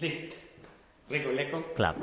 Listo. Rico, leco. Clap.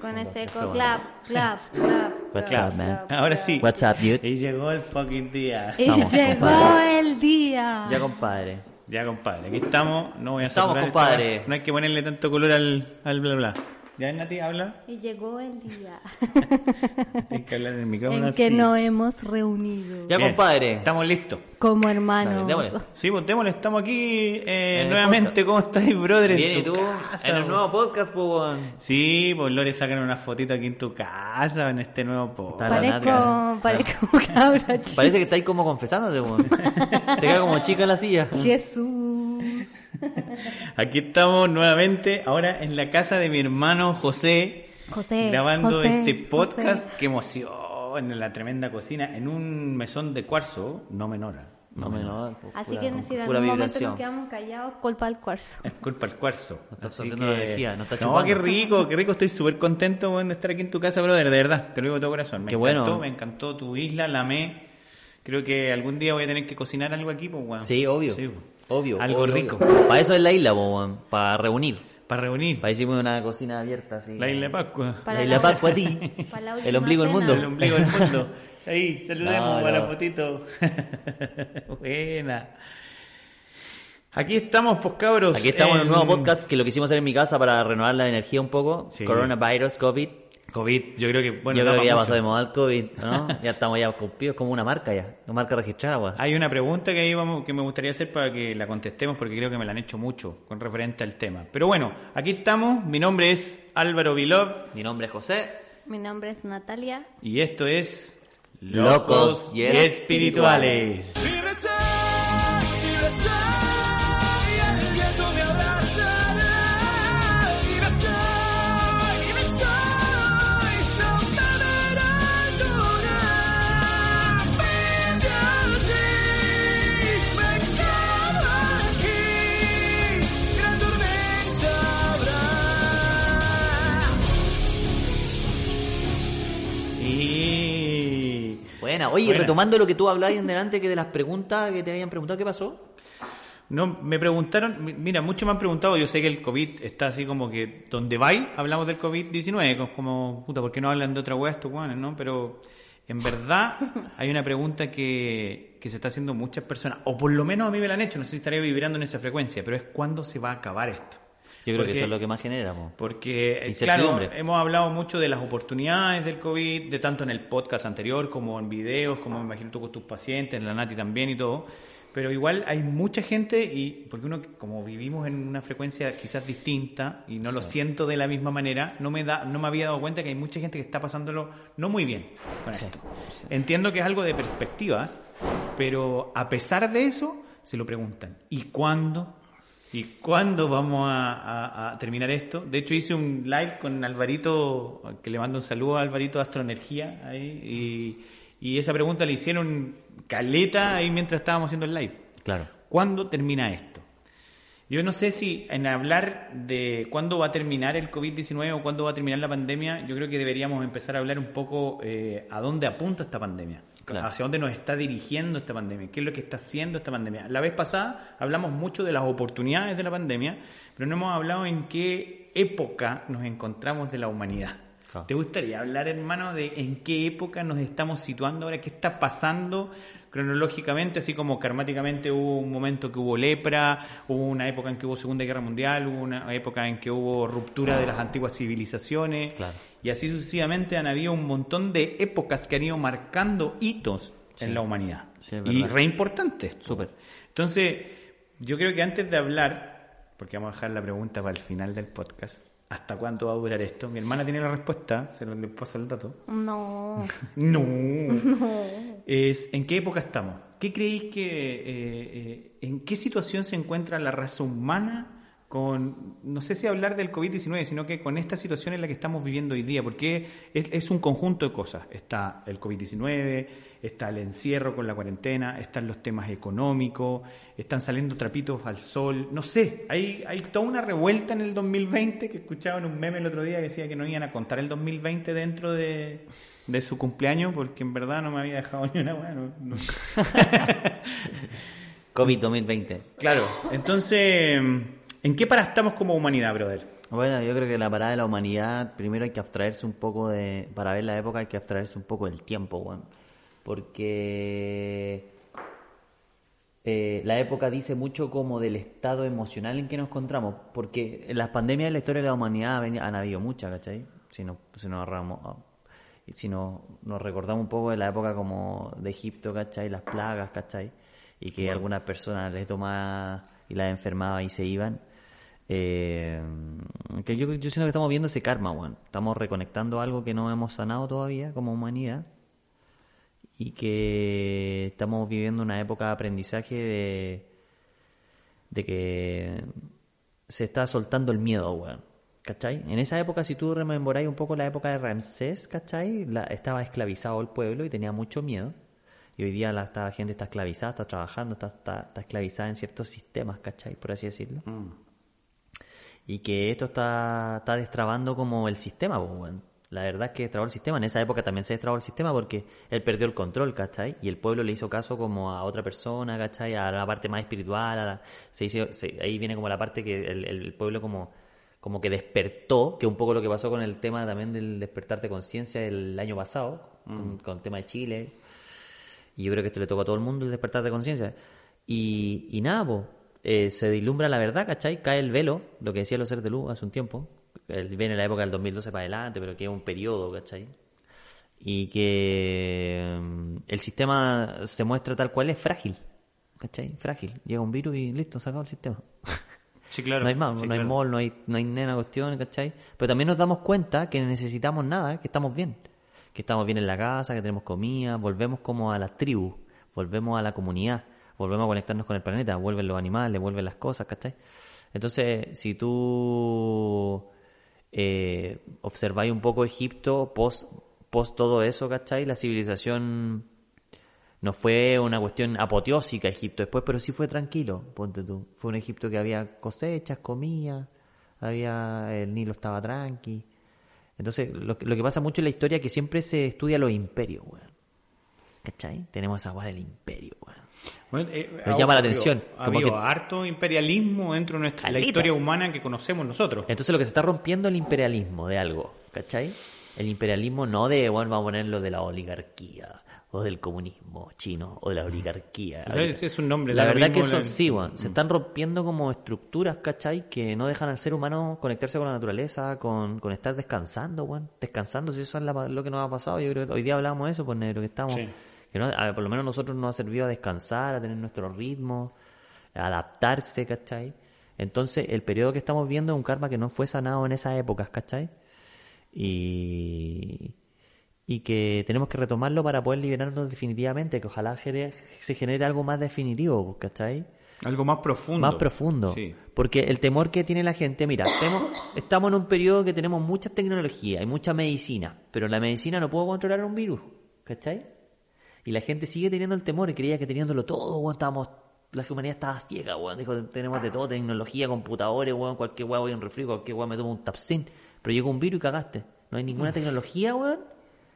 Con ese eco, clap, clap, clap. What's clap, up, man? Ahora sí. What's up, dude? Y llegó el fucking día. Y Vamos, llegó compadre. el día. Ya, compadre. Ya, compadre, aquí estamos. No voy a Estamos, saturar compadre. esta- No hay que ponerle tanto color al, al bla bla. Ya, Nati, habla. Y llegó el día Tienes que hablar en el micrófono. en que nos hemos reunido Ya, Bien, compadre. Estamos listos. como hermanos. Dale. Sí, pues démosle, estamos aquí eh, En nuevamente. ¿Cómo estáis, brother? En Bien, ¿y tu tú? casa, en el nuevo podcast, po, weón. Sí, pues Lore sacan una fotito aquí en tu casa, en este nuevo podcast. Está la Parezco, parezco un cabra chico. Parece que estáis como confesándote. Te queda como chica en la silla. Jesús. Aquí estamos nuevamente, ahora en la casa de mi hermano José, José. grabando José, este podcast. José. Qué emoción en la tremenda cocina, en un mesón de cuarzo, no menor. No me no, po, Así pura- que si algún momento vibración. nos quedamos callados, culpa del cuarzo. Es culpa del cuarzo. Nos está soltando la energía, nos está No, chupando. qué rico, qué rico. Estoy súper contento de estar aquí en tu casa, brother. De verdad, te lo digo de todo corazón. Me Qué encantó, bueno. me encantó tu isla, la amé. Creo que algún día voy a tener que cocinar algo aquí, pues, weón. Sí, obvio. Sí, pues. Obvio. Algo obvio, rico. obvio. Para eso es la isla. Para reunir. Para reunir. Para hicimos una cocina abierta, así. La isla de Pascua. Para La isla la- Pascua a ti. para la El ombligo del mundo. El ombligo del mundo. Ahí, saludemos No, para no. la fotito. Buena. Aquí estamos, pues cabros. Aquí estamos en un nuevo podcast que lo quisimos hacer en mi casa para renovar la energía un poco. Sí. Coronavirus, COVID. COVID, yo creo que, bueno, Yo creo que ya pa' pasó de moda el COVID, ¿no? ya estamos ya cumplidos como una marca ya. Una marca registrada, weón. Hay una pregunta que ahí vamos, que me gustaría hacer para que la contestemos porque creo que me la han hecho mucho con referente al tema. Pero bueno, aquí estamos. Mi nombre es Álvaro Vilov Mi nombre es José. Mi nombre es Natalia. y esto es Locos y Espirituales. Libre soy, Buena. Oye, Buena. retomando lo que tú hablabas en delante, que de las preguntas que te habían preguntado, ¿qué pasó? No, me preguntaron, mi- mira, muchos me han preguntado, yo sé que el COVID está así como que donde va hablamos del COVID-19, como- como, puta, ¿por qué no hablan de otra hueá estos guanes, no? Pero en verdad hay una pregunta que, que se está haciendo muchas personas, o por lo menos a mí me la han hecho, no sé si estaré vibrando en esa frecuencia, pero es cuándo se va a acabar esto. Yo creo Porque- que eso es lo que más genera, po. Porque, eh, claro, hemos hablado mucho de las oportunidades del COVID, de tanto en el podcast anterior como en videos, como me imagino tú con tus pacientes, la Nati también y todo. Pero igual hay mucha gente y porque uno como vivimos en una frecuencia quizás distinta y no lo siento de la misma manera, no me da no me había dado cuenta que hay mucha gente que está pasándolo no muy bien con esto. Entiendo que es algo de perspectivas, pero a pesar de eso se lo preguntan, ¿y cuándo? ¿Y cuándo vamos a, a- a terminar esto? De hecho, hice un live con Alvarito, que le mando un saludo a Alvarito Astroenergía, ahí, y, y esa pregunta le hicieron caleta ahí mientras estábamos haciendo el live. Claro. ¿Cuándo termina esto? Yo no sé si en hablar de cuándo va a terminar el COVID-19 o cuándo va a terminar la pandemia, yo creo que deberíamos empezar a hablar un poco eh, a dónde apunta esta pandemia, Claro. hacia dónde nos está dirigiendo esta pandemia, qué es lo que está haciendo esta pandemia. La vez pasada hablamos mucho de las oportunidades de la pandemia, pero no hemos hablado en qué época nos encontramos de la humanidad. Claro. ¿Te gustaría hablar, hermano, de en qué época nos estamos situando ahora? ¿Qué está pasando cronológicamente? Así como karmáticamente hubo un momento que hubo lepra, hubo una época en que hubo Segunda Guerra Mundial, hubo una época en que hubo ruptura de las antiguas civilizaciones. Claro. Y así sucesivamente han habido un montón de épocas que han ido marcando hitos en la humanidad. Sí, es y re importantes. Súper. Entonces, yo creo que antes de hablar, porque vamos a dejar la pregunta para el final del podcast, ¿hasta cuánto va a durar esto? Mi hermana tiene la respuesta, se lo le paso el dato. No. No. Es, ¿En qué época estamos? ¿Qué creéis que, eh, eh, en qué situación se encuentra la raza humana con, no sé si hablar del COVID-19, sino que con esta situación en la que estamos viviendo hoy día? Porque es, es un conjunto de cosas. Está el COVID-19, está el encierro con la cuarentena, están los temas económicos, están saliendo trapitos al sol, no sé, hay, hay toda una revuelta en el 2020 que escuchaba en un meme el otro día que decía que no iban a contar el 2020 dentro de, de su cumpleaños porque en verdad no me había dejado ni una bueno, COVID 2020. Claro, entonces, ¿en qué para estamos como humanidad, brother? Bueno, yo creo que la parada de la humanidad, primero hay que abstraerse un poco de. Para ver la época hay que abstraerse un poco del tiempo, weón. Porque. eh, la época dice mucho como del estado emocional en que nos encontramos. Porque las pandemias de la historia de la humanidad han, habido muchas, ¿cachai? Si nos, si nos ah, Si nos, nos recordamos un poco de la época como de Egipto, ¿cachai? Las plagas, ¿cachai? Y que algunas personas les tomaba y las enfermaba y se iban. Eh, que yo, yo siento que estamos viendo ese karma, weón. Estamos reconectando algo que no hemos sanado todavía como humanidad. Y que estamos viviendo una época de aprendizaje de, de que se está soltando el miedo, weón. ¿Cachai? En esa época, si tú rememoráis un poco la época de Ramsés, ¿cachai? La- estaba esclavizado el pueblo y tenía mucho miedo. Y hoy día la, esta- la gente está esclavizada, está trabajando, está, está, está esclavizada en ciertos sistemas, ¿cachai? Por así decirlo. Y que esto está, está destrabando como el sistema, pues, weón. La verdad es que destrabó el sistema. En esa época también se destrabó el sistema porque él perdió el control, ¿cachai? Y el pueblo le hizo caso como a otra persona, ¿cachai? A la parte más espiritual. a la- se hizo- se- ahí viene como la parte que el, el pueblo como, como que despertó, que un poco lo que pasó con el tema también del despertar de conciencia el año pasado, con, con el tema de Chile. Y yo creo que esto le toca a todo el mundo el despertar de conciencia. Y, y nada, po, eh, se deslumbra la verdad, ¿cachai? Cae el velo, lo que decían los seres de luz hace un tiempo. Viene la época del 2012 para adelante, pero que es un periodo, ¿cachai? Y que mm, el sistema se muestra tal cual es frágil, ¿cachai? Frágil. Llega un virus y listo, se acabó el sistema. Sí, claro. no hay más, sí, no hay mall, no hay, no hay nena cuestión, ¿cachai? Pero también nos damos cuenta que necesitamos nada, que estamos bien. Que estamos bien en la casa, que tenemos comida, volvemos como a la tribu, volvemos a la comunidad, volvemos a conectarnos con el planeta, vuelven los animales, vuelven las cosas, ¿cachai? Entonces, si tú eh, observáis un poco Egipto, post, post todo eso, ¿cachai? La civilización no fue una cuestión apoteósica Egipto después, pero sí fue tranquilo, ponte tú. Fue un Egipto que había cosechas, comía, había el Nilo estaba tranqui. Entonces, lo, que- lo que pasa mucho en la historia es que siempre se estudia los imperios, weón. ¿Cachai? Tenemos esa weá del imperio, weón. Bueno, eh, Nos llama la atención, como que- harto imperialismo dentro de nuestra, la historia humana que conocemos nosotros. Entonces lo que se está rompiendo es el imperialismo de algo, ¿cachai? El imperialismo no de, bueno, vamos a ponerlo de la oligarquía, o del comunismo chino, o de la oligarquía. O sea, es un nombre, La verdad que eso la- sí, weón, se están rompiendo como estructuras, ¿cachai? Que no dejan al ser humano conectarse con la naturaleza, con, con estar descansando, weón. Descansando, si eso es la- lo que nos ha pasado. Yo creo que hoy día hablamos de eso, pues, negro, que estamos... Sí. Que no, a- por lo menos nosotros nos ha servido a descansar, a tener nuestro ritmo, a adaptarse, ¿cachai? Entonces, el periodo que estamos viendo es un karma que no fue sanado en esas épocas, ¿cachai? Y, y que tenemos que retomarlo para poder liberarnos definitivamente, que ojalá se genere algo más definitivo, ¿cachai? Algo más profundo. Más profundo. Sí. Porque el temor que tiene la gente, mira, tenemos- estamos en un periodo que tenemos mucha tecnología y mucha medicina, pero la medicina no puede controlar un virus, ¿cachai? Y la gente sigue teniendo el temor y creía que teniéndolo todo, weón, estábamos, la humanidad estaba ciega, weón, dijo, tenemos de todo, tecnología, computadores, weón, cualquier weón voy a un refri, cualquier weón me tomo un tapsin, pero llegó un virus y cagaste. No hay Mm. ninguna tecnología, weón.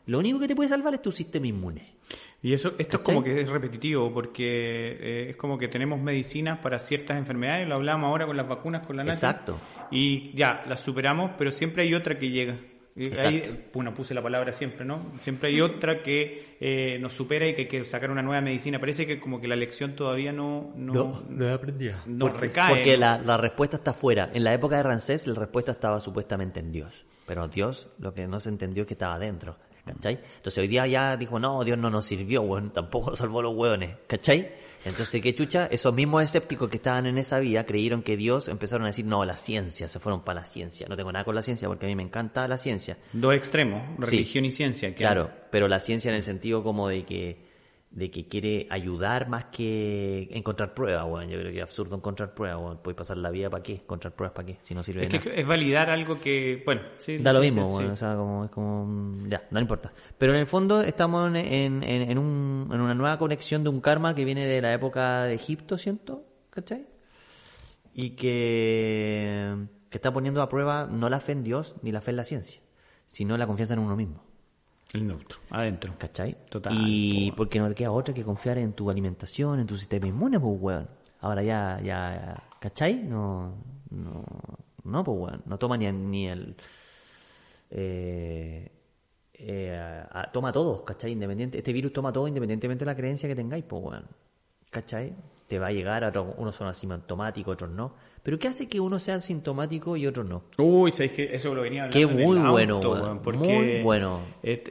Lo único que te puede salvar es tu sistema inmune. Y eso, esto es como que es repetitivo, porque eh, es como que tenemos medicinas para ciertas enfermedades, lo hablamos ahora con las vacunas, con la Nati, Exacto. Y ya, las superamos, pero siempre hay otra que llega. Y Ahí, Exacto. bueno, puse la palabra siempre, ¿no? Siempre hay otra que eh, nos supera y que hay que sacar una nueva medicina. Parece que como que la lección todavía no, no, he aprendido. no porque, recae. Porque ¿no? la, la respuesta está fuera. En la época de Ramsés, la respuesta estaba supuestamente en Dios. Pero Dios, lo que no se entendió es que estaba dentro. ¿Cachai? Entonces hoy día ya dijo, no, Dios no nos sirvió, weón, tampoco salvó los hueones. ¿Cachai? Entonces, ¿qué chucha? Esos mismos escépticos que estaban en esa vía creyeron que Dios empezaron a decir, no, la ciencia, se fueron para la ciencia. No tengo nada con la ciencia porque a mí me encanta la ciencia. Dos extremos, Sí. religión y ciencia. que- Claro, pero la ciencia en el sentido como de que de que quiere ayudar más que encontrar pruebas, weón. Yo creo que es absurdo encontrar pruebas, weón. Puedes pasar la vida para qué, encontrar pruebas para qué, si no sirve Es de que nada. es validar algo que, bueno, sí. Da lo sí, mismo, sí, sí. O sea, como, es como... mm, Ya, no importa. Pero en el fondo estamos en, en, en, en un, en una nueva conexión de un karma que viene de la época de Egipto, siento, ¿cachai? Y que, que está poniendo a prueba no la fe en Dios ni la fe en la ciencia, sino la confianza en uno mismo. El neutro, adentro. ¿Cachai? Total, Y po. porque no te queda otra que confiar en tu alimentación, en tu sistema inmune, pues, weón. Ahora ya, ya, ¿cachai? No, no, No, pues weón. No toma ni, ni el. Eh, eh, a- toma todos, ¿cachai? Independiente, este virus toma todo independientemente de la creencia que tengáis, pues weón. ¿cachai? Te va a llegar a otros, unos son asintomáticos, otros no. Pero ¿qué hace que uno sea asintomático y otros no? Uy, ¿sabéis que eso lo venía hablando Qué en el muy auto, bueno, porque, Muy bueno.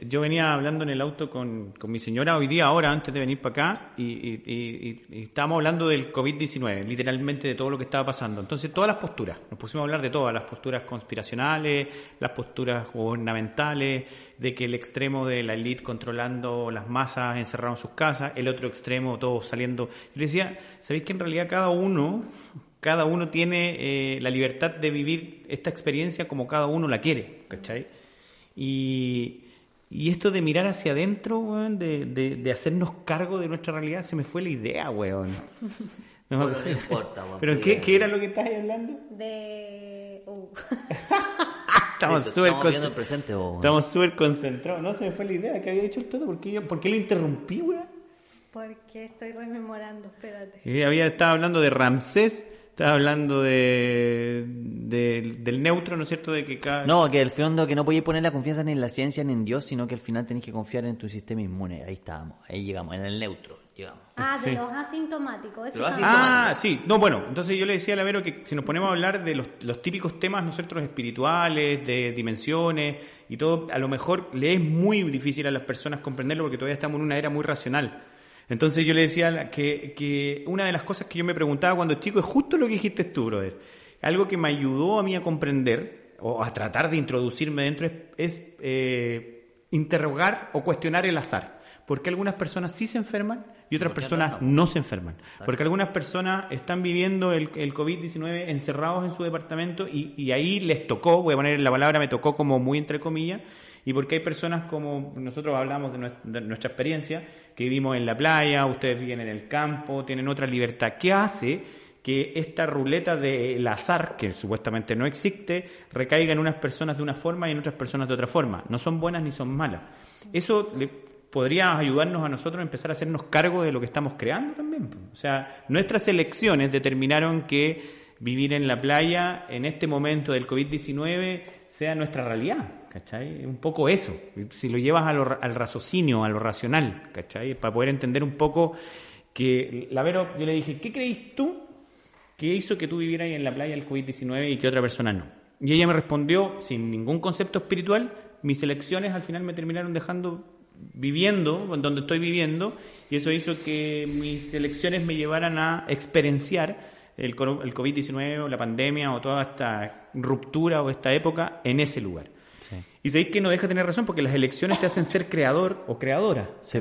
yo venía hablando en el auto con, con mi señora hoy día, ahora, antes de venir para acá, y, y- y- y- y estábamos hablando del COVID-19, literalmente de todo lo que estaba pasando. Entonces, todas las posturas, nos pusimos a hablar de todas, las posturas conspiracionales, las posturas gubernamentales, de que el extremo de la élite controlando las masas, encerrado en sus casas, el otro extremo, todos saliendo. Yo decía, ¿sabéis que en realidad cada uno cada uno tiene eh, la libertad de vivir esta experiencia como cada uno la quiere, ¿cachai? Y, y esto de mirar hacia adentro, weón, de, de, de hacernos cargo de nuestra realidad, se me fue la idea, weón. No me Bueno, no importa, weón. ¿Pero qué, qué era lo que estabas hablando? De. uh, Estamos súper viendo el concen- presente, weón. Estamos súper concentrados. No, se me fue la idea que había dicho el todo. ¿Por qué, yo, ¿por qué lo interrumpí, weón? Porque estoy rememorando, espérate. Eh, había, estaba hablando de Ramsés, estaba hablando de, de- del neutro, ¿no es cierto? De que cada... No, que el fondo que no podéis poner la confianza ni en la ciencia ni en Dios, sino que al final tenéis que confiar en tu sistema inmune. Ahí estábamos, ahí llegamos, en el neutro, llegamos. Ah, Sí. de los asintomáticos. Eso Pero también. Ah, sí. No, bueno, entonces yo le decía a la Vero que si nos ponemos a hablar de los, los típicos temas nosotros espirituales, de dimensiones y todo, a lo mejor le es muy difícil a las personas comprenderlo porque todavía estamos en una era muy racional. Entonces yo le decía que, que una de las cosas que yo me preguntaba cuando chico es justo lo que dijiste tú, brother. Algo que me ayudó a mí a comprender o a tratar de introducirme dentro es, es, eh, interrogar o cuestionar el azar. Porque algunas personas sí se enferman y otras ¿Por qué personas no? se enferman. Porque algunas personas están viviendo el, el COVID-19 encerrados en su departamento y, y ahí les tocó, voy a poner la palabra, me tocó como muy entre comillas, y porque hay personas como nosotros hablamos de, de nuestra experiencia, que vivimos en la playa, ustedes viven en el campo, tienen otra libertad. ¿Qué hace que esta ruleta del azar, que supuestamente no existe, recaiga en unas personas de una forma y en otras personas de otra forma? No son buenas ni son malas. Eso le podría ayudarnos a nosotros a empezar a hacernos cargo de lo que estamos creando también. O sea, nuestras elecciones determinaron que vivir en la playa en este momento del COVID-19 sea nuestra realidad, ¿cachai? Un poco eso. Si lo llevas lo al raciocinio, a lo racional, ¿cachai? Para poder entender un poco que, la Vero, yo le dije, ¿qué creís tú que hizo que tú vivieras en la playa el COVID-19 y que otra persona no? Y ella me respondió, sin ningún concepto espiritual, mis elecciones al final me terminaron dejando viviendo en donde estoy viviendo y eso hizo que mis elecciones me llevaran a experienciar el, coro- el COVID-19 o la pandemia o toda esta ruptura o esta época en ese lugar. Y sabéis que no deja de tener razón porque las elecciones te hacen ser creador o creadora. Sí.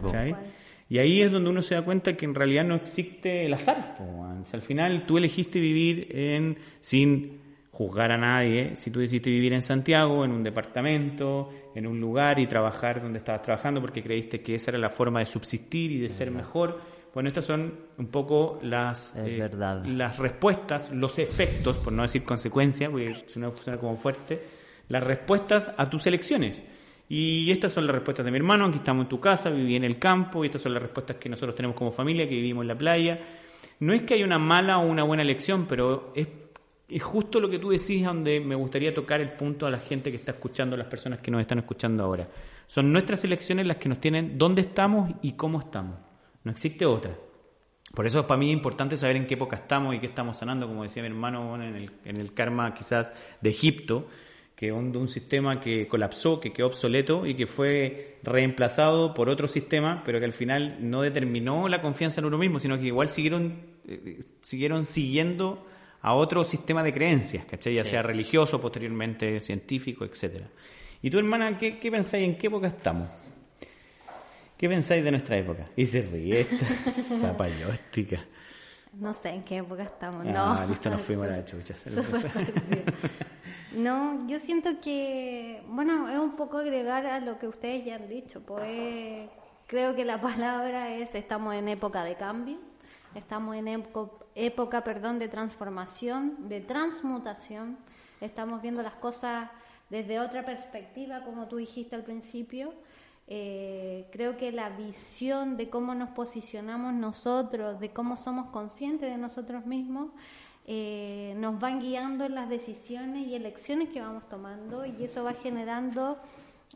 Y ahí es donde uno se da cuenta que en realidad no existe el azar. O sea, al final tú elegiste vivir en sin juzgar a nadie. Si tú decidiste vivir en Santiago, en un departamento, en un lugar y trabajar donde estabas trabajando porque creíste que esa era la forma de subsistir y de ser mejor. Bueno, estas son un poco las, Es verdad. las respuestas, los efectos, por no decir consecuencias, porque suena, suena como fuerte, las respuestas a tus elecciones. Y estas son las respuestas de mi hermano, aquí estamos en tu casa, viví en el campo, y estas son las respuestas que nosotros tenemos como familia, que vivimos en la playa. No es que haya una mala o una buena elección, pero es, es justo lo que tú decís donde me gustaría tocar el punto a la gente que está escuchando, a las personas que nos están escuchando ahora. Son nuestras elecciones las que nos tienen dónde estamos y cómo estamos. No existe otra. Por eso para mí es importante saber en qué época estamos y qué estamos sanando, como decía mi hermano en, el, en el karma quizás de Egipto, que un, un sistema que colapsó, que quedó obsoleto y que fue reemplazado por otro sistema, pero que al final no determinó la confianza en uno mismo, sino que igual siguieron, eh, siguieron siguiendo a otro sistema de creencias, ¿cachai? Ya Sí. sea religioso, posteriormente científico, etcétera. ¿Y tú, hermana, qué, qué pensáis en qué época estamos? ¿Qué pensáis de nuestra época? Y se ríe esta zapayóstica. No sé en qué época estamos, Ah, no. listo, nos fuimos a la chucha. No, yo siento que, bueno, es un poco agregar a lo que ustedes ya han dicho, pues creo que la palabra es estamos en época de cambio, estamos en época, época, perdón, de transformación, de transmutación, estamos viendo las cosas desde otra perspectiva, como tú dijiste al principio. Eh, creo que la visión de cómo nos posicionamos nosotros, de cómo somos conscientes de nosotros mismos, eh, nos van guiando en las decisiones y elecciones que vamos tomando y eso va generando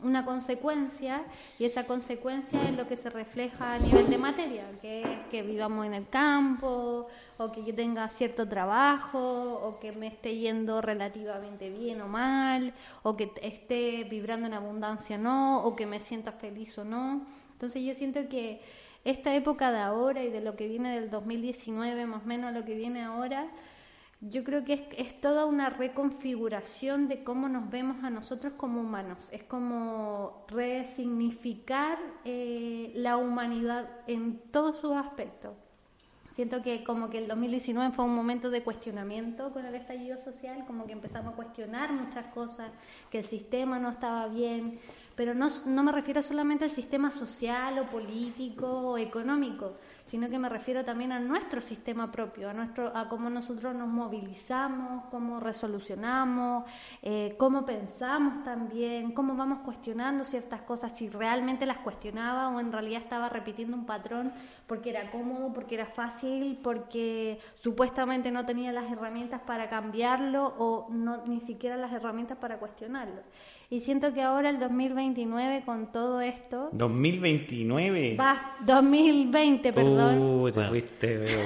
una consecuencia y esa consecuencia es lo que se refleja a nivel de materia, que es que vivamos en el campo o que yo tenga cierto trabajo o que me esté yendo relativamente bien o mal o que esté vibrando en abundancia o no o que me sienta feliz o no. Entonces yo siento que esta época de ahora y de lo que viene del 2019 más o menos lo que viene ahora yo creo que es, es, toda una reconfiguración de cómo nos vemos a nosotros como humanos. Es como resignificar eh, la humanidad en todos sus aspectos. Siento que como que el 2019 fue un momento de cuestionamiento con el estallido social, como que empezamos a cuestionar muchas cosas, que el sistema no estaba bien, pero no, no me refiero solamente al sistema social o político o económico, sino que me refiero también a nuestro sistema propio, a, nuestro, a cómo nosotros nos movilizamos, cómo resolucionamos, eh, cómo pensamos también, cómo vamos cuestionando ciertas cosas, si realmente las cuestionaba o en realidad estaba repitiendo un patrón porque era cómodo, porque era fácil, porque supuestamente no tenía las herramientas para cambiarlo o no, ni siquiera las herramientas para cuestionarlo. Y siento que ahora el 2029 con todo esto... 2029. Va, 2020, perdón. Uh, te fuiste, veo,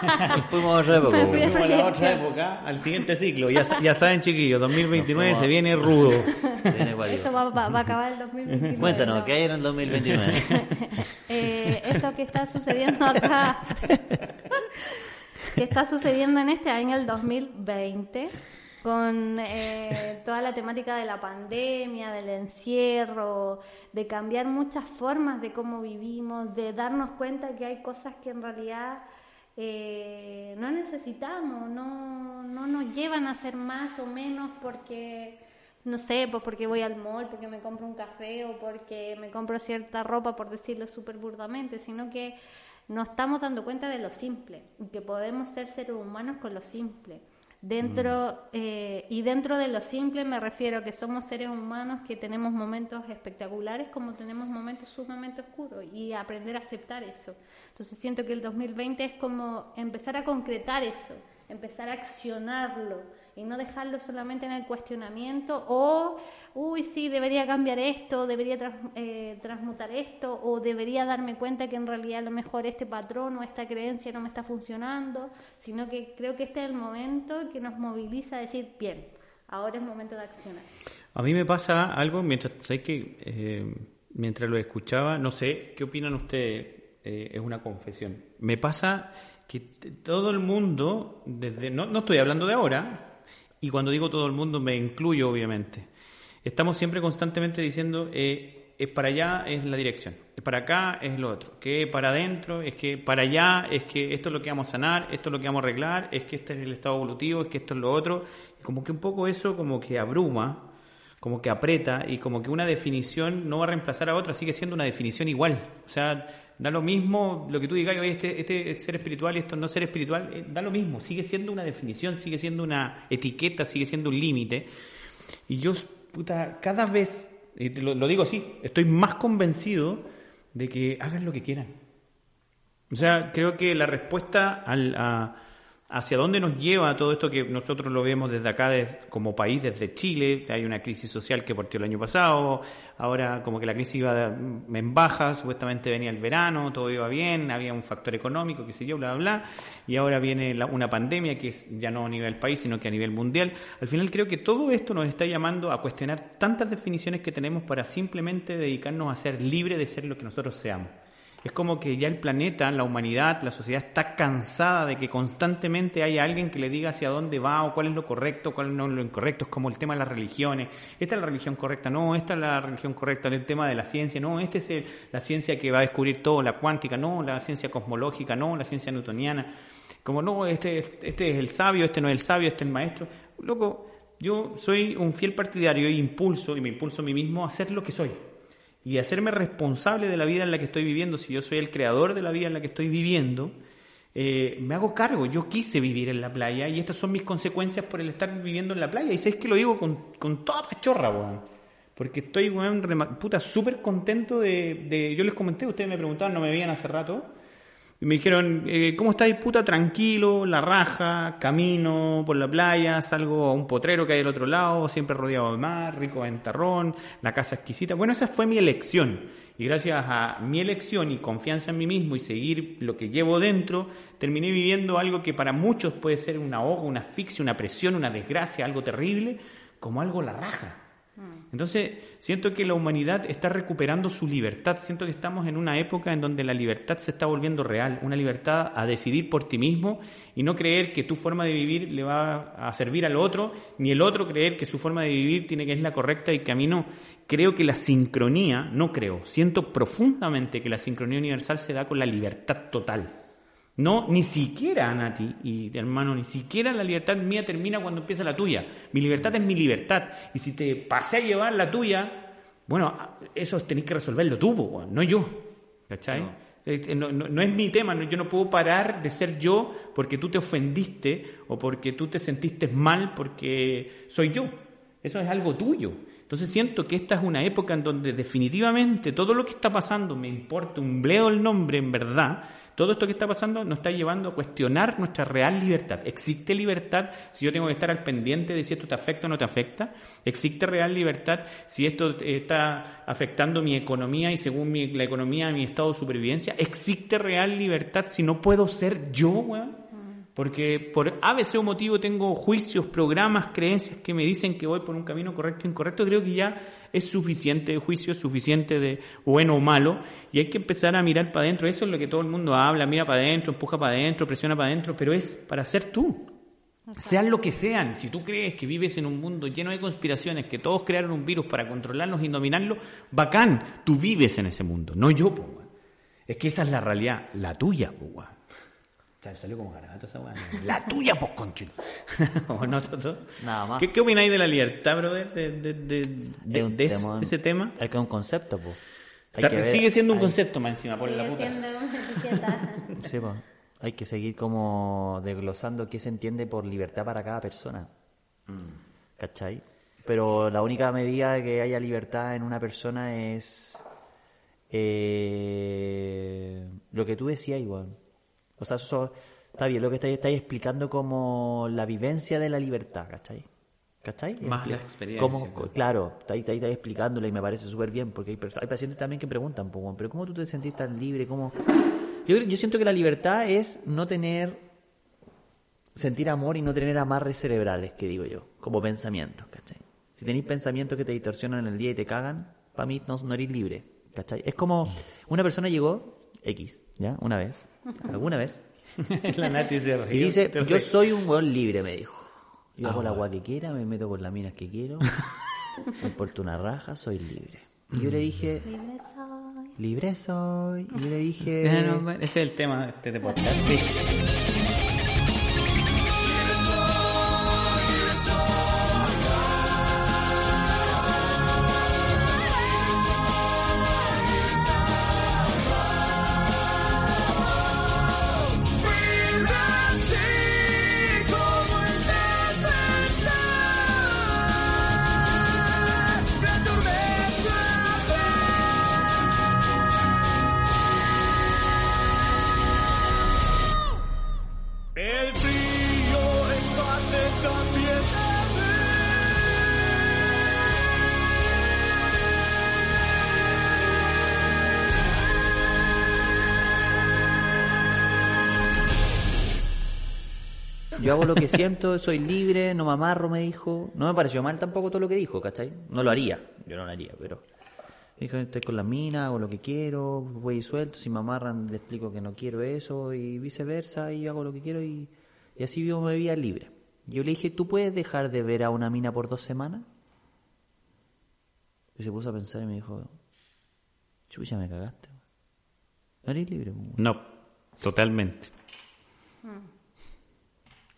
fuimos a otra época, Fuimos a la otra época, al siguiente ciclo. Ya, ya saben, chiquillos, 2029 se viene rudo. Se viene cuático. Esto va, va- va a acabar el 2029. Cuéntanos, ¿no? ¿qué hay en el 2029? Eh, esto que está sucediendo acá, que está sucediendo en este año, el 2020, con eh, toda la temática de la pandemia, del encierro, de cambiar muchas formas de cómo vivimos, de darnos cuenta que hay cosas que en realidad eh, no necesitamos, no, no nos llevan a hacer más o menos porque no sé, pues porque voy al mall, porque me compro un café o porque me compro cierta ropa, por decirlo súper burdamente, sino que nos estamos dando cuenta de lo simple, que podemos ser seres humanos con lo simple. Dentro, eh, y dentro de lo simple me refiero a que somos seres humanos que tenemos momentos espectaculares como tenemos momentos sumamente oscuros y aprender a aceptar eso. Entonces siento que el 2020 es como empezar a concretar eso, empezar a accionarlo y no dejarlo solamente en el cuestionamiento o, uy, sí, debería cambiar esto, debería trans- eh, transmutar esto o debería darme cuenta que en realidad a lo mejor este patrón o esta creencia no me está funcionando, sino que creo que este es el momento que nos moviliza a decir, bien, ahora es momento de accionar. A mí me pasa algo mientras, sé que eh, mientras lo escuchaba, no sé qué opinan ustedes, eh, es una confesión. Me pasa que todo el mundo, desde no estoy hablando de ahora, y cuando digo todo el mundo me incluyo obviamente. Estamos siempre constantemente diciendo, eh, es para allá es la dirección, es para acá es lo otro, que para adentro es que para allá es que esto es lo que vamos a sanar, esto es lo que vamos a arreglar, es que este es el estado evolutivo, es que esto es lo otro, como que un poco eso como que abruma, como que aprieta y como que una definición no va a reemplazar a otra, sigue siendo una definición igual. O sea, da lo mismo lo que tú digas, oye, este, este es ser espiritual y esto no es ser espiritual, eh, da lo mismo, sigue siendo una definición, sigue siendo una etiqueta, sigue siendo un límite. Y yo, puta, cada vez, y lo, lo digo así, estoy más convencido de que hagan lo que quieran. O sea, creo que la respuesta al, a- hacia dónde nos lleva todo esto que nosotros lo vemos desde acá como país, desde Chile, hay una crisis social que partió el año pasado, ahora como que la crisis iba en baja, supuestamente venía el verano, todo iba bien, había un factor económico, qué sé yo, bla, bla, bla, y ahora viene la- una pandemia que es ya no a nivel país, sino que a nivel mundial. Al final creo que todo esto nos está llamando a cuestionar tantas definiciones que tenemos para simplemente dedicarnos a ser libres de ser lo que nosotros seamos. Es como que ya el planeta, la humanidad, la sociedad está cansada de que constantemente haya alguien que le diga hacia dónde va o cuál es lo correcto, cuál no es lo incorrecto. Es como el tema de las religiones. Esta es la religión correcta, no, esta es la religión correcta. El tema de la ciencia, no, esta es el- la ciencia que va a descubrir todo, la cuántica, no, la ciencia cosmológica, no, la ciencia newtoniana. Como no, este, este es el sabio, este no es el sabio, este es el maestro. Loco, yo soy un fiel partidario y impulso, y me impulso a mí mismo a ser lo que soy y hacerme responsable de la vida en la que estoy viviendo, si yo soy el creador de la vida en la que estoy viviendo, eh, me hago cargo. Yo quise vivir en la playa y estas son mis consecuencias por el estar viviendo en la playa. Y sabéis que lo digo con, con toda pachorra, weón. Porque estoy, weón, puta, súper contento de, de- Yo les comenté, ustedes me preguntaban, no me veían hace rato. Y me dijeron, eh, ¿cómo estáis, puta? Tranquilo, la raja, camino por la playa, salgo a un potrero que hay al otro lado, siempre rodeado de mar, rico ventarrón, la casa exquisita. Bueno, esa fue mi elección. Y gracias a mi elección y confianza en mí mismo y seguir lo que llevo dentro, terminé viviendo algo que para muchos puede ser un ahogo, una asfixia, una presión, una desgracia, algo terrible, como algo la raja. Entonces, siento que la humanidad está recuperando su libertad. Siento que estamos en una época en donde la libertad se está volviendo real. Una libertad a decidir por ti mismo y no creer que tu forma de vivir le va a servir al otro, ni el otro creer que su forma de vivir tiene que es la correcta y que no. Creo que la sincronía, no creo, siento profundamente que la sincronía universal se da con la libertad total. No, ni siquiera, Nati y hermano, ni siquiera la libertad mía termina cuando empieza la tuya. Mi libertad es mi libertad. Y si te pasé a llevar la tuya, bueno, eso tenés que resolverlo tú, po, no yo. ¿Cachai? Eh, No, no- no es mi tema, no- yo no puedo parar de ser yo porque tú te ofendiste o porque tú te sentiste mal porque soy yo. Eso es algo tuyo. Entonces siento que esta es una época en donde definitivamente todo lo que está pasando, me importa un bleo el nombre en verdad, todo esto que está pasando nos está llevando a cuestionar nuestra real libertad. ¿Existe libertad si yo tengo que estar al pendiente de si esto te afecta o no te afecta? ¿Existe real libertad si esto eh, está afectando mi economía y según mi- la economía mi estado de supervivencia? ¿Existe real libertad si no puedo ser yo, weón? Porque por ABC o motivo tengo juicios, programas, creencias que me dicen que voy por un camino correcto o incorrecto. Creo que ya es suficiente de juicio, suficiente de bueno o malo. Y hay que empezar a mirar para adentro. Eso es lo que todo el mundo habla. Mira para adentro, empuja para adentro, presiona para adentro. Pero es para ser tú. Sean lo que sean, si tú crees que vives en un mundo lleno de conspiraciones, que todos crearon un virus para controlarnos y dominarlo, bacán, tú vives en ese mundo, no yo, weón. Es que esa es la realidad, la tuya, sea, Salió como garabato esa weá. La tuya, pues, conchito. ¿O no, Toto? Nada más. ¿Qué, qué opináis de la libertad, brother? De, de, de, de- Es un de ese- tema. Es que es un concepto, pues. Sigue siendo un concepto. concepto más encima, por la puta. siendo una. Sí, po. Hay que seguir como desglosando qué se entiende por libertad para cada persona. ¿Cachai? Pero la única medida de que haya libertad en una persona es eh, lo que tú decías igual. O sea, eso está bien, lo que estáis, estáis explicando como la vivencia de la libertad, ¿cachai? ¿Cachai? Más la Expli- experiencia, cómo- claro. estáis, estáis explicándola y me parece súper bien, porque hay, hay pacientes también que preguntan, pero ¿cómo tú te sentís tan libre? ¿Cómo...? Yo, yo siento que la libertad es no tener, sentir amor y no tener amarres cerebrales, que digo yo, como pensamientos, ¿cachai? Si tenéis pensamientos que te distorsionan en el día y te cagan, para mí no, no eres libre, ¿cachai? Es como una persona llegó, X, ¿ya? Una vez, alguna vez, la Nati se y rió, dice, yo soy un weón libre, me dijo. Yo hago la agua que quiera, me meto con las minas que quiero, me importa una raja, soy libre. Y yo le dije, Libre soy. libre soy. Y yo le dije, Eh, no, ese es el tema de este podcast. Lo que siento, soy libre, no me amarro, me dijo. No me pareció mal tampoco todo lo que dijo, ¿cachai? No lo haría, yo no lo haría, pero... Dijo, estoy con las minas, hago lo que quiero, voy suelto, si me amarran le explico que no quiero eso y viceversa, y hago lo que quiero y, y así vivo mi vida libre. Yo le dije, ¿tú puedes dejar de ver a una mina por dos semanas? Y se puso a pensar y me dijo, chucha, me cagaste. No eres libre. weón". No, totalmente.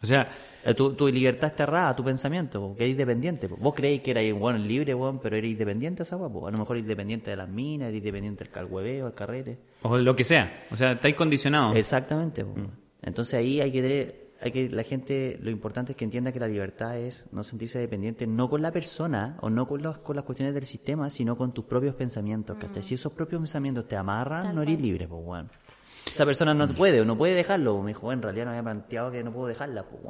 O sea, Eh, Tu, tu libertad está errada, tu pensamiento, que eres independiente. po. Vos creéis que erais bueno, libre, weón, pero eres independiente esa weá, po. A lo mejor eres independiente de las minas, eres independiente del calhueveo, el carrete. o lo que sea. O sea, estáis condicionados. Exactamente. po. Entonces ahí hay que tener, hay que la gente, lo importante es que entienda que la libertad es no sentirse dependiente no con la persona o no con, los, con las cuestiones del sistema, sino con tus propios pensamientos. ¿cachai? Si esos propios pensamientos te amarran, Tal no eres cual. libre, pues bueno. Esa persona no puede o no puede dejarlo. Me dijo, en realidad no había planteado que no puedo dejarla, pues.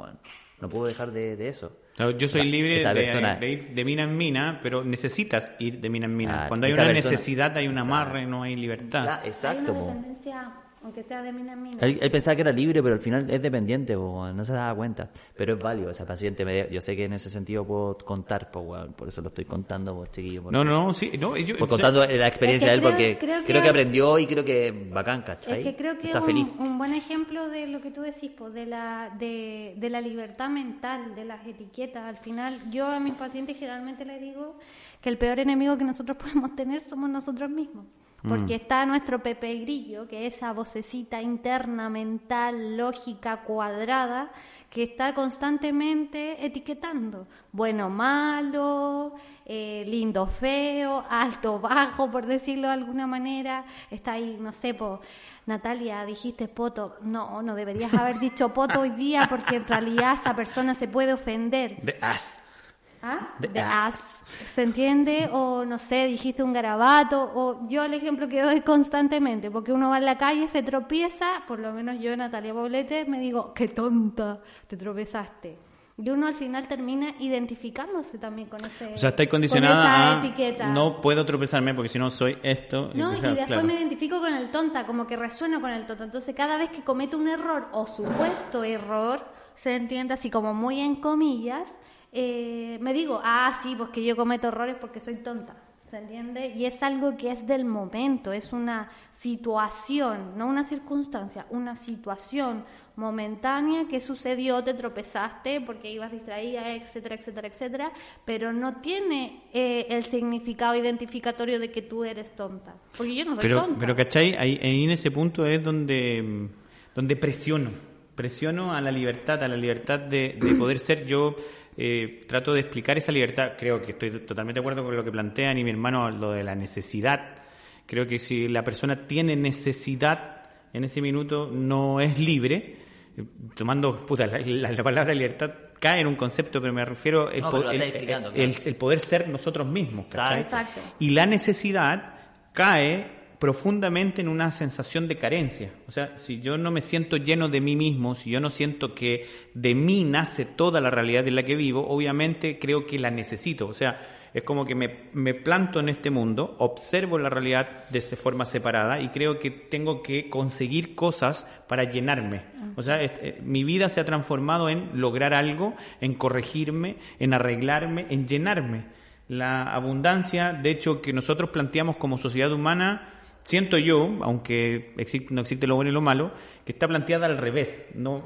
No puedo dejar de, de eso. Claro, Yo soy libre de, persona- de ir de mina en mina, pero necesitas ir de mina en mina. Claro, Cuando hay una persona- necesidad, hay un amarre, no hay libertad. Exacto, Hay una po. dependencia, aunque sea de mina en mina. Él, él pensaba que era libre, pero al final es dependiente, po, no se daba cuenta. Pero es válido, o sea, paciente, me- yo sé que en ese sentido puedo contar, po, por eso lo estoy contando, pues, chiquillo. porque- No, no, sí, no, yo, sea, contando la experiencia Es que de él, porque creo- que- aprendió y creo que bacán, ¿cachai? Es que creo que Está es feliz. un, un buen ejemplo de lo que tú decís, pues, de, la, de, de la libertad mental, de las etiquetas. Al final, yo a mis pacientes generalmente les digo que el peor enemigo que nosotros podemos tener somos nosotros mismos. Porque está nuestro Pepe Grillo, que es esa vocecita interna, mental, lógica, cuadrada, que está constantemente etiquetando. Bueno, malo, eh, lindo, feo, alto, bajo, por decirlo de alguna manera. Está ahí, no sé, po, Natalia, dijiste poto. No, no deberías haber dicho poto hoy día porque en realidad esa persona se puede ofender. de. ¿Ah? As. ¿Se entiende? O no sé, dijiste un garabato. O yo el ejemplo que doy constantemente, porque uno va en la calle, se tropieza, por lo menos yo, Natalia Paulete, me digo, qué tonta, te tropezaste. Y uno al final termina identificándose también con ese. O sea, estáis con condicionada esa a etiqueta. no puedo tropezarme porque si no soy esto. No, y claro, después claro. me identifico con el tonta, como que resueno con el tonta. Entonces, cada vez que cometo un error o supuesto error, se entiende así como muy en comillas, eh, me digo, ah, sí, pues que yo cometo errores porque soy tonta. ¿Se entiende? Y es algo que es del momento, es una situación, no una circunstancia, una situación momentánea que sucedió, te tropezaste porque ibas distraída, etcétera, etcétera, etcétera, pero no tiene eh, el significado identificatorio de que tú eres tonta. Porque yo no soy Pero, tonta. pero ¿cachai? Ahí, ahí en ese punto es donde, donde presiono. Presiono a la libertad, a la libertad de, de poder ser yo. Eh, trato de explicar esa libertad. Creo que estoy totalmente de acuerdo con lo que plantean y mi hermano, lo de la necesidad. Creo que si la persona tiene necesidad en ese minuto, no es libre. Eh, Tomando, puta, la, la- la palabra libertad cae en un concepto, pero me refiero el, No, po- el- estáis explicando, el- claro. el poder ser nosotros mismos. Exacto. Y la necesidad cae profundamente en una sensación de carencia. O sea, si yo no me siento lleno de mí mismo, si yo no siento que de mí nace toda la realidad en la que vivo, obviamente creo que la necesito. O sea, es como que me, me planto en este mundo, observo la realidad de forma separada y creo que tengo que conseguir cosas para llenarme. O sea, eh, mi vida se ha transformado en lograr algo, en corregirme, en arreglarme, en llenarme la abundancia, de hecho, que nosotros planteamos como sociedad humana, siento yo, aunque exi- no existe lo bueno y lo malo, que está planteada al revés, no,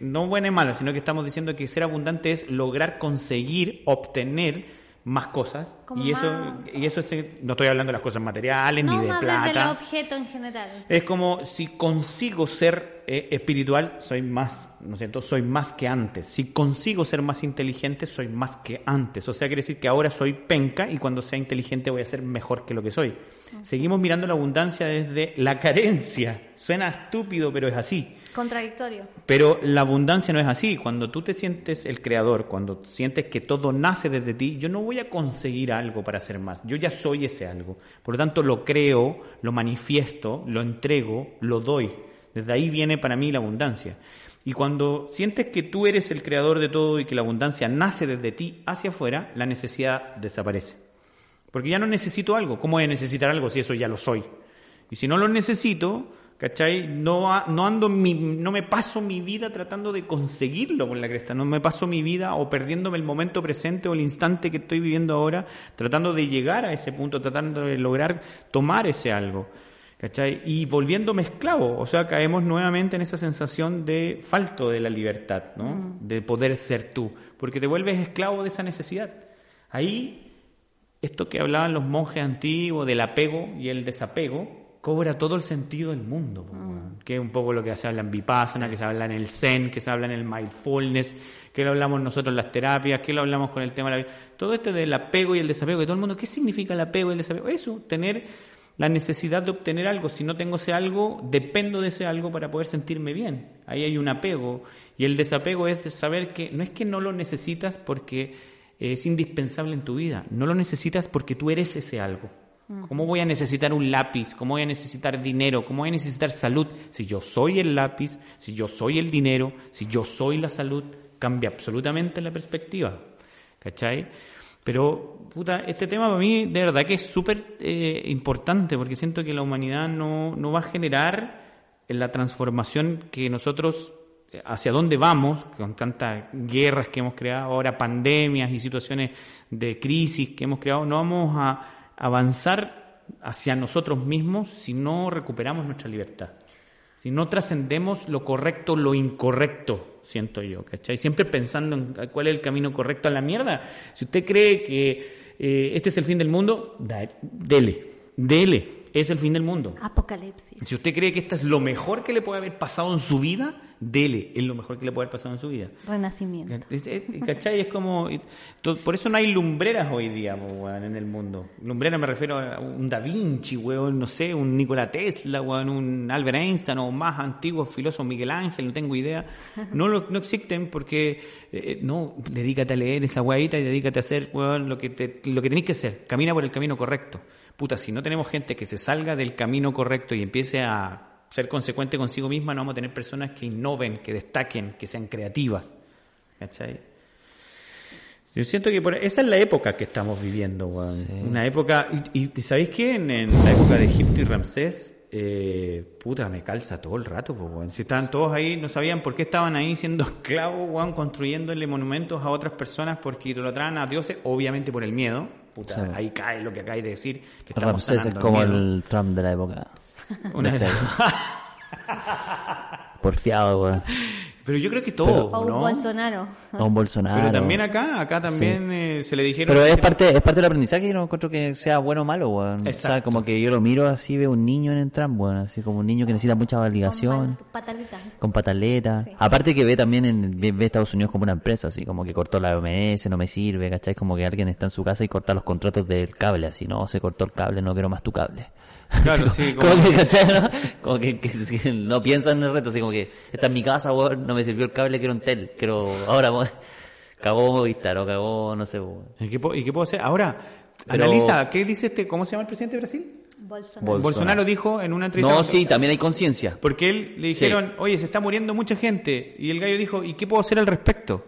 no buena y mala, sino que estamos diciendo que ser abundante es lograr conseguir, obtener más cosas, Como y eso, más- y eso es, no estoy hablando de las cosas materiales no ni de más desde el plata. objeto en general. Es como si consigo ser eh, espiritual, soy más, ¿no es cierto? Soy más que antes. Si consigo ser más inteligente, soy más que antes. O sea, quiere decir que ahora soy penca y cuando sea inteligente voy a ser mejor que lo que soy. Seguimos mirando la abundancia desde la carencia. Suena estúpido, pero es así. Contradictorio. Pero la abundancia no es así. Cuando tú te sientes el creador, cuando sientes que todo nace desde ti, yo no voy a conseguir algo para hacer más. Yo ya soy ese algo. Por lo tanto, lo creo, lo manifiesto, lo entrego, lo doy. Desde ahí viene para mí la abundancia. Y cuando sientes que tú eres el creador de todo y que la abundancia nace desde ti hacia afuera, la necesidad desaparece. Porque ya no necesito algo. ¿Cómo voy a necesitar algo si eso ya lo soy? Y si no lo necesito, ¿cachai? No, no ando mi, no me paso mi vida tratando de conseguirlo con la cresta. No me paso mi vida o perdiéndome el momento presente o el instante que estoy viviendo ahora, tratando de llegar a ese punto, tratando de lograr tomar ese algo. ¿Cachai? Y volviéndome esclavo, o sea, caemos nuevamente en esa sensación de falto de la libertad, ¿no? De poder ser tú, porque te vuelves esclavo de esa necesidad. Ahí esto que hablaban los monjes antiguos del apego y el desapego cobra todo el sentido del mundo, weón. que es un poco lo que se habla en Vipassana, que se habla en el Zen, que se habla en el Mindfulness, que lo hablamos nosotros en las terapias, que lo hablamos con el tema de la vida. Todo este del apego y el desapego, que todo el mundo, ¿qué significa el apego y el desapego? Eso, tener la necesidad de obtener algo. Si no tengo ese algo, dependo de ese algo para poder sentirme bien. Ahí hay un apego. Y el desapego es saber que no es que no lo necesitas porque es indispensable en tu vida. No lo necesitas porque tú eres ese algo. ¿Cómo voy a necesitar un lápiz? ¿Cómo voy a necesitar dinero? ¿Cómo voy a necesitar salud? Si yo soy el lápiz, si yo soy el dinero, si yo soy la salud, cambia absolutamente la perspectiva. ¿Cachai? Pero, puta, este tema para mí de verdad que es súper eh, importante porque siento que la humanidad no, no va a generar la transformación que nosotros eh, hacia dónde vamos, con tantas guerras que hemos creado, ahora pandemias y situaciones de crisis que hemos creado, no vamos a avanzar hacia nosotros mismos si no recuperamos nuestra libertad. Si no trascendemos lo correcto, lo incorrecto, siento yo, ¿cachai? Siempre pensando en cuál es el camino correcto a la mierda. Si usted cree que eh, este es el fin del mundo, dele, dele, es el fin del mundo. Apocalipsis. Si usted cree que esto es lo mejor que le puede haber pasado en su vida, dele, es lo mejor que le puede haber pasado en su vida. Renacimiento. ¿Cachai? Es como. Por eso no hay lumbreras hoy día, weón, en el mundo. Lumbrera me refiero a un Da Vinci, weón, no sé, un Nikola Tesla, weón, un Albert Einstein o más antiguos filósofos, Miguel Ángel, no tengo idea. No, lo- no existen porque. eh, no, dedícate a leer esa weadita y dedícate a hacer, weón, lo que, te, lo que tenés que hacer. Camina por el camino correcto. Puta, si no tenemos gente que se salga del camino correcto y empiece a ser consecuente consigo misma, no vamos a tener personas que innoven, que destaquen, que sean creativas. ¿Cachai? Yo siento que por, esa es la época que estamos viviendo, weón. Una época, y, y ¿sabéis qué? En, en la época de Egipto y Ramsés, eh, puta, me calza todo el rato, pues, weón. Si estaban todos ahí, no sabían por qué estaban ahí siendo esclavos, weón, construyéndole monumentos a otras personas porque idolatraban a dioses, obviamente por el miedo. Puta, Sí. ahí cae lo que acabáis de decir. Que Ramsés es como el Trump de la época. Una- de Porfiado. Pero yo creo que todo, O un ¿no? Bolsonaro. O un Bolsonaro. Pero también acá, acá también eh, se le dijeron... Pero es parte, es parte del aprendizaje y no encuentro que sea bueno o malo, weón. O sea, Exacto. como que yo lo miro así, veo un niño en el weón. Así como un niño que necesita mucha validación. Con patalitas. Con pataleta. Sí. Aparte que ve también en, ve, ve Estados Unidos como una empresa, así como que cortó la OMS, no me sirve, ¿cachai? Como que alguien está en su casa y corta los contratos del cable, así, no, se cortó el cable, no quiero más tu cable. Claro, sí, como, que, ¿cachai? no? Como que, que- que no piensan en el reto, así como que está en mi casa, weón, no me sirvió el cable, quiero un tel, quiero, ahora, weón, cagó Movistar o cagó, no sé, weón. ¿Y qué, puedo- y qué puedo hacer? Ahora, Pero- analiza, ¿qué dice este, cómo se llama el presidente de Brasil? Bolsonaro. Bolsonaro. Bolsonaro dijo en una entrevista... No, sí, también hay conciencia. Porque él le dijeron, oye, se está muriendo mucha gente. Y el gallo dijo, ¿y qué puedo hacer al respecto?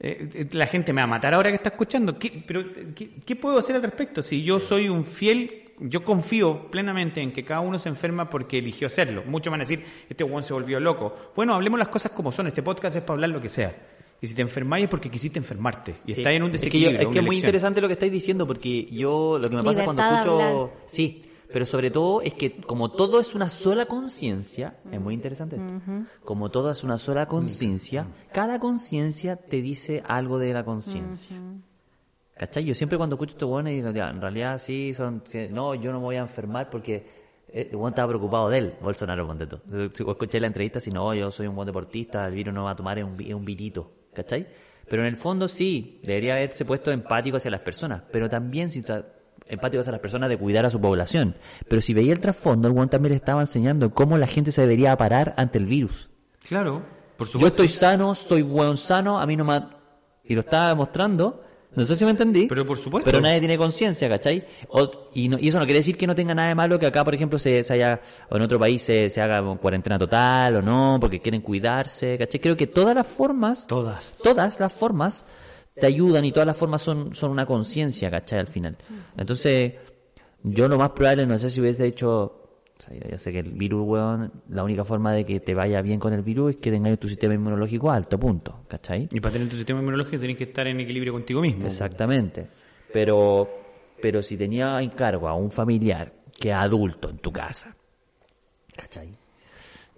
Eh, eh, la gente me va a matar ahora que está escuchando. ¿Qué, pero, ¿qué, qué puedo hacer al respecto? Si yo soy un fiel, yo confío plenamente en que cada uno se enferma porque eligió hacerlo. Muchos van a decir, este weón se volvió loco. Bueno, hablemos las cosas como son. Este podcast es para hablar lo que sea. Y si te enfermáis es porque quisiste enfermarte. Y Sí. estás en un Es que, yo- desequilibrio. es que es muy interesante lo que estáis diciendo porque yo lo que me pasa cuando escucho... hablar. Sí, pero sobre todo es que como todo es una sola conciencia, es muy interesante esto. Como todo es una sola conciencia, cada conciencia te dice algo de la conciencia. ¿Cachai? Yo siempre cuando escucho esto bueno digo, ya, en realidad sí, son, no, yo no me voy a enfermar porque eh, el buen estaba preocupado de él, Bolsonaro, vos escuché la entrevista, si no, yo soy un buen deportista, el virus no va a tomar, es un, es un virito, ¿cachai? Pero en el fondo sí, debería haberse puesto empático hacia las personas, pero también si empático hacia las personas de cuidar a su población. Pero si veía el trasfondo, el buen también le estaba enseñando cómo la gente se debería parar ante el virus. Claro, por Yo supuesto. estoy sano, soy buen sano, a mí no me... Y lo estaba demostrando, no sé si me entendí. Pero por supuesto. Pero nadie tiene conciencia, ¿cachai? O- y, no- y eso no quiere decir que no tenga nada de malo que acá, por ejemplo, se, se haya, o en otro país se, se haga cuarentena total o no, porque quieren cuidarse, ¿cachai? Creo que todas las formas, Todas. todas las formas te ayudan y todas las formas son, son una conciencia, ¿cachai? Al final. Entonces, yo lo más probable, no sé si hubiese hecho, o sea, yo, yo sé que el virus, weón, la única forma de que te vaya bien con el virus es que tengas tu sistema inmunológico alto, punto, ¿cachai? Y para tener tu sistema inmunológico tienes que estar en equilibrio contigo mismo. Exactamente. Pero, pero si tenía en cargo a un familiar que es adulto en tu casa, ¿cachai?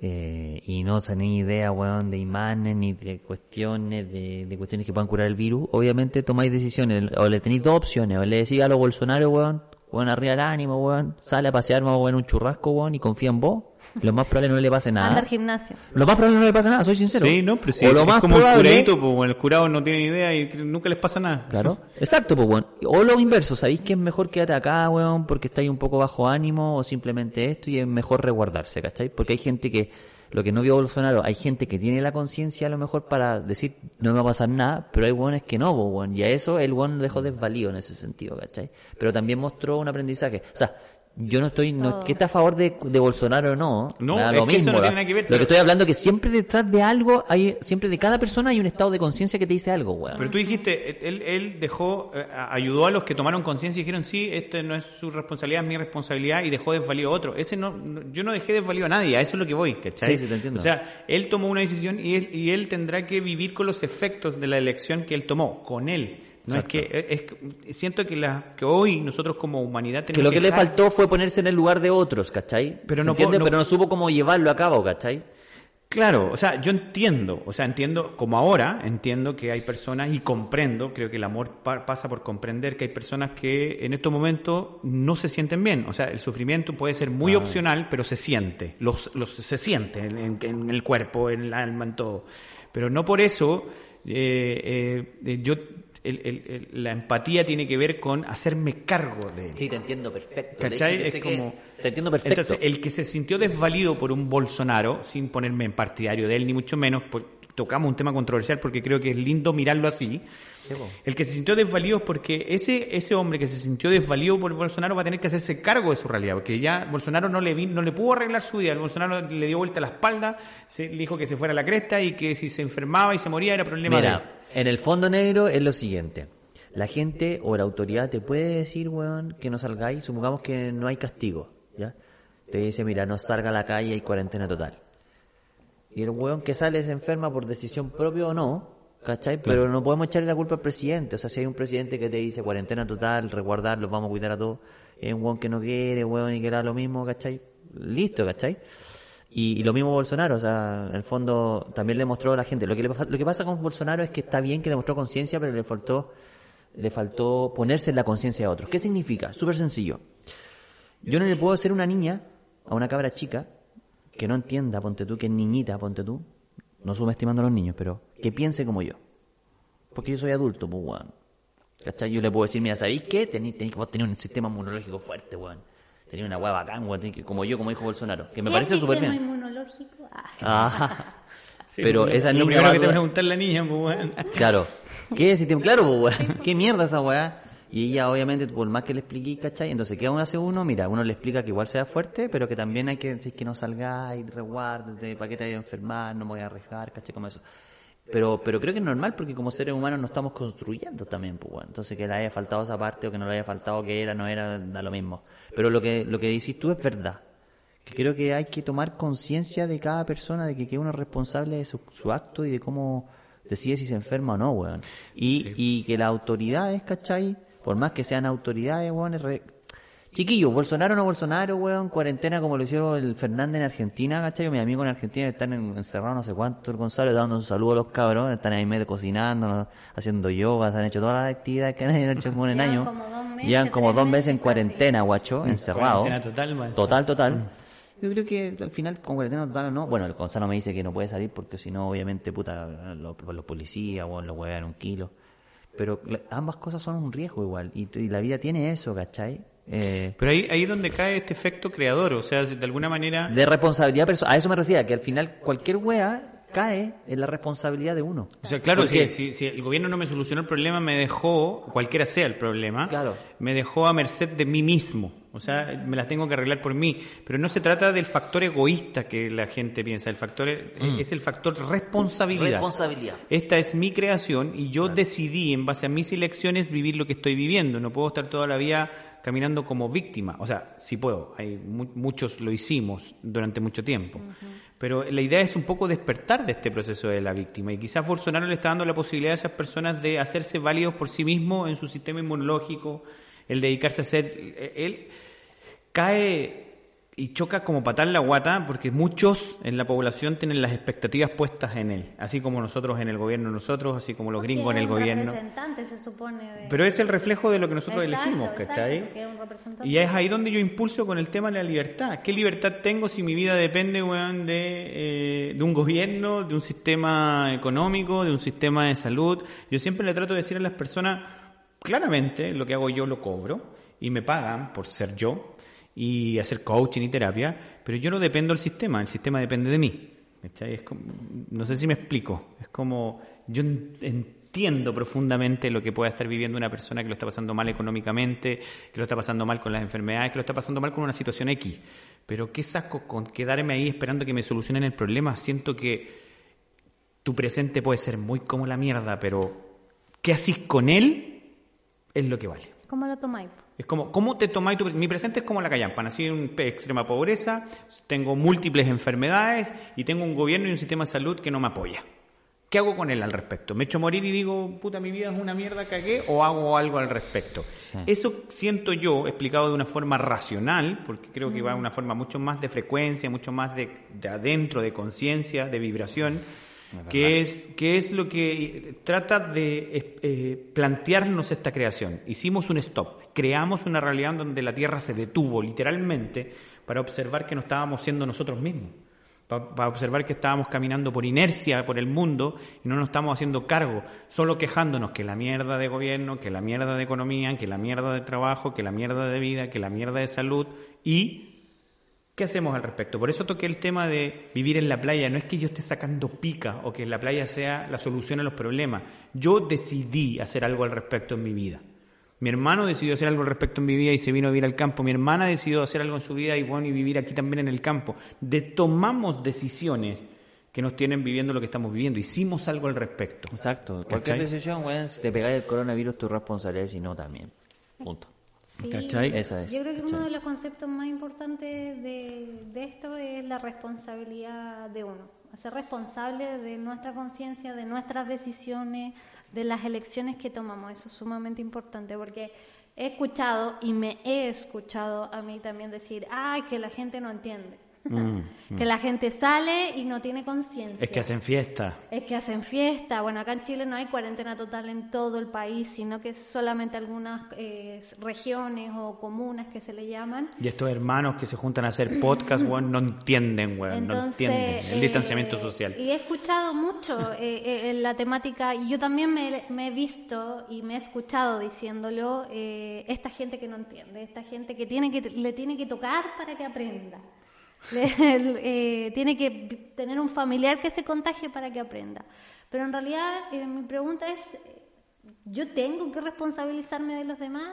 Eh, y no tenía idea, weón, de imanes ni de cuestiones, de, de cuestiones que puedan curar el virus, obviamente tomáis decisiones, o le tenéis dos opciones, o le decís a los Bolsonaro, weón, weón, arriba el ánimo, weón, sale a pasear, más weón, un churrasco, weón, y confía en vos, lo más probable no le pase Anda nada. al gimnasio. Lo más probable no le pasa nada, soy sincero. Sí, no, pero sí, o lo es más como probable, el curadito, pues, bueno, el curado no tiene idea y nunca les pasa nada. Claro. Exacto, pues, weón. O lo inverso, ¿sabéis que es mejor quedarte acá, weón, porque estáis un poco bajo ánimo o simplemente esto y es mejor resguardarse, ¿cachai? Porque hay gente que lo que no vio Bolsonaro, hay gente que tiene la conciencia a lo mejor para decir no me va a pasar nada, pero hay hueones que no, y a eso el hueón dejó desvalido en ese sentido, ¿cachai? Pero también mostró un aprendizaje. O sea, yo no estoy, no, que está a favor de, de Bolsonaro o no, No, me da es lo que eso mismo. no tiene nada que ver, lo pero- que estoy hablando es que siempre detrás de algo, hay, siempre de cada persona hay un estado de conciencia que te dice algo, weón. Pero tú dijiste, él, él dejó, eh, ayudó a los que tomaron conciencia y dijeron, sí, esto no es su responsabilidad, es mi responsabilidad, y dejó desvalido a otro. Ese no, no- yo no dejé desvalido a nadie, a eso es lo que voy, ¿cachai? Sí, sí, te entiendo. O sea, él tomó una decisión y él, y él tendrá que vivir con los efectos de la elección que él tomó, con él. No es que, es, siento que, la, que hoy nosotros como humanidad tenemos que lo que le dejar- faltó fue ponerse en el lugar de otros, ¿cachai? Pero ¿Se no entiende? no- Pero no supo cómo llevarlo a cabo, ¿cachai? Claro, o sea, yo entiendo, o sea, entiendo, como ahora, entiendo que hay personas y comprendo, creo que el amor pa- pasa por comprender que hay personas que en estos momentos no se sienten bien. O sea, el sufrimiento puede ser muy opcional, pero se siente, los, los, se siente en, en- en el cuerpo, en el alma, en todo. Pero no por eso, eh, eh, yo, el- el- el- la empatía tiene que ver con hacerme cargo de él. Sí, te entiendo perfecto. ¿Cachai? hecho, Es como... Te entiendo perfecto. Entonces, el que se sintió desvalido por un Bolsonaro, sin ponerme en partidario de él, ni mucho menos, pues, tocamos un tema controversial porque creo que es lindo mirarlo así. Sí. El que se sintió desvalido es porque ese, ese hombre que se sintió desvalido por Bolsonaro va a tener que hacerse cargo de su realidad, porque ya Bolsonaro no le, vi- no le pudo arreglar su vida. El Bolsonaro le dio vuelta la espalda, se, le dijo que se fuera a la cresta y que si se enfermaba y se moría era problema de él. Mira, en el fondo negro es lo siguiente. La gente o la autoridad te puede decir, weón, que no salgáis, supongamos que no hay castigo, ¿ya? Te dice, mira, no salga a la calle, hay cuarentena total. Y el weón que sale se enferma por decisión propia o no, ¿cachai? Pero no podemos echarle la culpa al presidente. O sea, si hay un presidente que te dice cuarentena total, resguardar, los vamos a cuidar a todos, es un weón que no quiere, weón, y que era lo mismo, ¿cachai? Listo, ¿cachai? Y, y lo mismo Bolsonaro, o sea, en el fondo también le mostró a la gente. Lo que, le lo que pasa con Bolsonaro es que está bien que le mostró conciencia, pero le faltó, le faltó ponerse en la conciencia de otros. ¿Qué significa? Súper sencillo. Yo no le puedo hacer una niña, a una cabra chica, que no entienda, ponte tú, que es niñita, ponte tú, no subestimando a los niños, pero que piense como yo. Porque yo soy adulto, pues, weón. ¿Cachai? Yo le puedo decir, mira, ¿sabéis qué? Tenéis, tenéis que vos tenés un sistema inmunológico fuerte, weón. Tenéis una hueá bacán, weón, como yo, como dijo Bolsonaro. Que me ¿Qué parece súper bien. inmunológico? Ah. Ah, Sí, pero lo- esa lo niña primero va a que te preguntar la niña, pues. Claro. ¿Qué sistema? Claro, pues, weón. ¿Qué mierda esa weá? Y ella, obviamente, por más que le expliqué, ¿cachai? Entonces, ¿qué aún hace uno? Mira, uno le explica que igual sea fuerte, pero que también hay que decir que no salga y resguárdate, para qué te vayas a enfermar, no me voy a arriesgar, ¿cachai? Como eso. Pero, pero creo que es normal porque como seres humanos nos estamos construyendo también, pues bueno. Entonces que le haya faltado esa parte o que no le haya faltado que era, no era, da lo mismo. Pero lo que, lo que decís tú es verdad. Que creo que hay que tomar conciencia de cada persona, de que, que uno es responsable de su, su acto y de cómo decide si se enferma o no, weón. Y, y que las autoridades, ¿cachai? Por más que sean autoridades, weón, es re- Chiquillos, Bolsonaro o no Bolsonaro, weón, cuarentena como lo hicieron el Fernández en Argentina, ¿cachai? Mis amigos en Argentina están en- encerrados no sé cuánto, el Gonzalo dando un saludo a los cabrones, están ahí medio cocinando, ¿no? haciendo yoga, se han hecho todas las actividades que han hecho como en Llevan año. como dos meses, Llevan como dos meses meses en casi. cuarentena, guacho, encerrado. Cuarentena total, man. Total, total. Yo creo que al final con cuarentena total o no, bueno, el Gonzalo me dice que no puede salir porque si no, obviamente, puta, los, los policías, o los huevan un kilo. Pero ambas cosas son un riesgo igual. Y, y la vida tiene eso, ¿cachai? Eh, Pero ahí, ahí es donde cae este efecto creador, o sea, de alguna manera... de responsabilidad personal. A eso me refiero, que al final cualquier wea cae en la responsabilidad de uno. O sea, claro, Porque- si, si, si el gobierno no me solucionó el problema, me dejó, cualquiera sea el problema, Claro. me dejó a merced de mí mismo. O sea, me las tengo que arreglar por mí. Pero no se trata del factor egoísta que la gente piensa. El factor es, es el factor responsabilidad. Responsabilidad. Esta es mi creación y yo decidí, en base a mis elecciones, vivir lo que estoy viviendo. No puedo estar toda la vida caminando como víctima. O sea, sí puedo. Hay mu- muchos lo hicimos durante mucho tiempo. Pero la idea es un poco despertar de este proceso de la víctima. Y quizás Bolsonaro le está dando la posibilidad a esas personas de hacerse válidos por sí mismos en su sistema inmunológico, el dedicarse a ser... Él cae y choca como patar la guata porque muchos en la población tienen las expectativas puestas en él, así como nosotros en el gobierno, nosotros, así como los gringos en el gobierno. representante, se supone. de- Pero es el reflejo de lo que nosotros Exacto, elegimos, ¿cachai? Y es ahí donde yo impulso con el tema de la libertad. ¿Qué libertad tengo si mi vida depende, weón, de, eh, de un gobierno, de un sistema económico, de un sistema de salud? Yo siempre le trato de decir a las personas, claramente, lo que hago yo lo cobro y me pagan por ser yo y hacer coaching y terapia, pero yo no dependo del sistema, el sistema depende de mí. Es como- no sé si me explico. Es como, yo en- entiendo profundamente lo que pueda estar viviendo una persona que lo está pasando mal económicamente, que lo está pasando mal con las enfermedades, que lo está pasando mal con una situación X. Pero ¿qué saco con quedarme ahí esperando que me solucionen el problema? Siento que tu presente puede ser muy como la mierda, pero ¿qué haces con él? Es lo que vale. ¿Cómo lo tomáis? Es como, ¿cómo te tomáis tu... Mi presente es como la callampa, nací en un- extrema pobreza, tengo múltiples enfermedades y tengo un gobierno y un sistema de salud que no me apoya. ¿Qué hago con él al respecto? ¿Me echo a morir y digo, puta, mi vida es una mierda, cagué? ¿O hago algo al respecto? Eso siento yo, explicado de una forma racional, porque creo que va de una forma mucho más de frecuencia, mucho más de, de adentro, de conciencia, de vibración, que es, que es lo que trata de eh, eh, plantearnos esta creación. Hicimos un stop, creamos una realidad donde la Tierra se detuvo literalmente para observar que no estábamos siendo nosotros mismos, pa- para observar que estábamos caminando por inercia por el mundo y no nos estamos haciendo cargo, solo quejándonos que la mierda de gobierno, que la mierda de economía, que la mierda de trabajo, que la mierda de vida, que la mierda de salud y ¿Qué hacemos al respecto? Por eso toqué el tema de vivir en la playa. No es que yo esté sacando pica o que la playa sea la solución a los problemas. Yo decidí hacer algo al respecto en mi vida. Mi hermano decidió hacer algo al respecto en mi vida y se vino a vivir al campo. Mi hermana decidió hacer algo en su vida y bueno, y vivir aquí también en el campo. De tomamos decisiones que nos tienen viviendo lo que estamos viviendo. Hicimos algo al respecto. Exacto. Cualquier decisión, weón, si te pegáis el coronavirus, tu responsabilidad, si no, también. Punto. Sí, ¿Cachai? Esa es. Yo creo que ¿cachai? uno de los conceptos más importantes de, de esto es la responsabilidad de uno. Ser responsable de nuestra conciencia, de nuestras decisiones, de las elecciones que tomamos. Eso es sumamente importante porque he escuchado y me he escuchado a mí también decir, ay, que la gente no entiende. Que la gente sale y no tiene conciencia. Es que hacen fiesta. Es que hacen fiesta. Bueno, acá en Chile no hay cuarentena total en todo el país, sino que solamente algunas eh, regiones o comunas que se le llaman. Y estos hermanos que se juntan a hacer podcast, weón, no entienden, weón, no entienden el eh, distanciamiento social. Y he escuchado mucho eh, eh, en la temática, y yo también me, me he visto y me he escuchado diciéndolo, eh, esta gente que no entiende, esta gente que, tiene que le tiene que tocar para que aprenda. Eh, tiene que tener un familiar que se contagie para que aprenda. Pero en realidad eh, mi pregunta es, ¿yo tengo que responsabilizarme de los demás?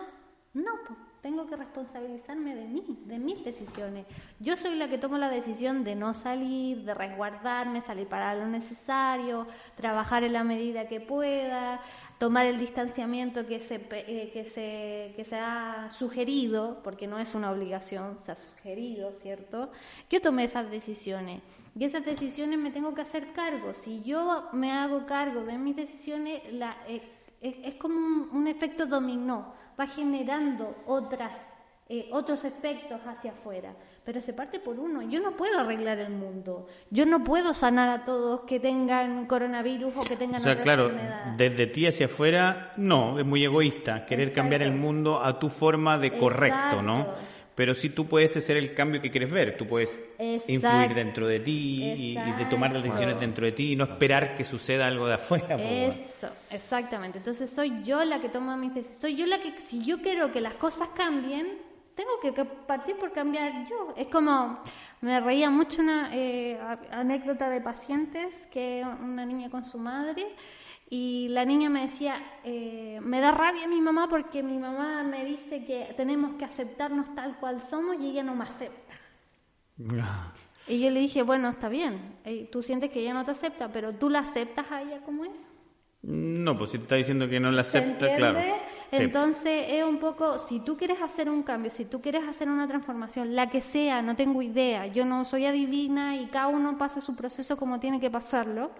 No, pues, tengo que responsabilizarme de mí, de mis decisiones. Yo soy la que tomo la decisión de no salir, de resguardarme, salir para lo necesario, trabajar en la medida que pueda, tomar el distanciamiento que se, eh, que se, que se ha sugerido, porque no es una obligación, se ha sugerido, ¿cierto? Yo tomé esas decisiones y esas decisiones me tengo que hacer cargo. Si yo me hago cargo de mis decisiones, eh, es, como un, un efecto dominó, va generando otras, eh, otros efectos hacia afuera, pero se parte por uno. Yo no puedo arreglar el mundo, yo no puedo sanar a todos que tengan coronavirus o que tengan O sea, otra claro, enfermedad. desde ti hacia afuera, no, es muy egoísta querer Exacto. cambiar el mundo a tu forma de correcto, ¿no? Pero sí tú puedes hacer el cambio que quieres ver, tú puedes Exacto. influir dentro de ti y, y de tomar las decisiones dentro de ti y no esperar que suceda algo de afuera. Eso, exactamente. Entonces soy yo la que toma mis decisiones. Soy yo la que, si yo quiero que las cosas cambien, tengo que, partir por cambiar yo. Es como, me reía mucho una eh, anécdota de pacientes que una niña con su madre y la niña me decía, eh, me da rabia mi mamá porque mi mamá me dice que tenemos que aceptarnos tal cual somos y ella no me acepta. Y yo le dije, bueno, está bien, eh, tú sientes que ella no te acepta, pero tú la aceptas a ella como es. No, pues si está diciendo que no la ¿Se acepta, entiende? claro. Entonces es un poco, si tú quieres hacer un cambio, si tú quieres hacer una transformación, la que sea, no tengo idea, yo no soy adivina y cada uno pasa su proceso como tiene que pasarlo,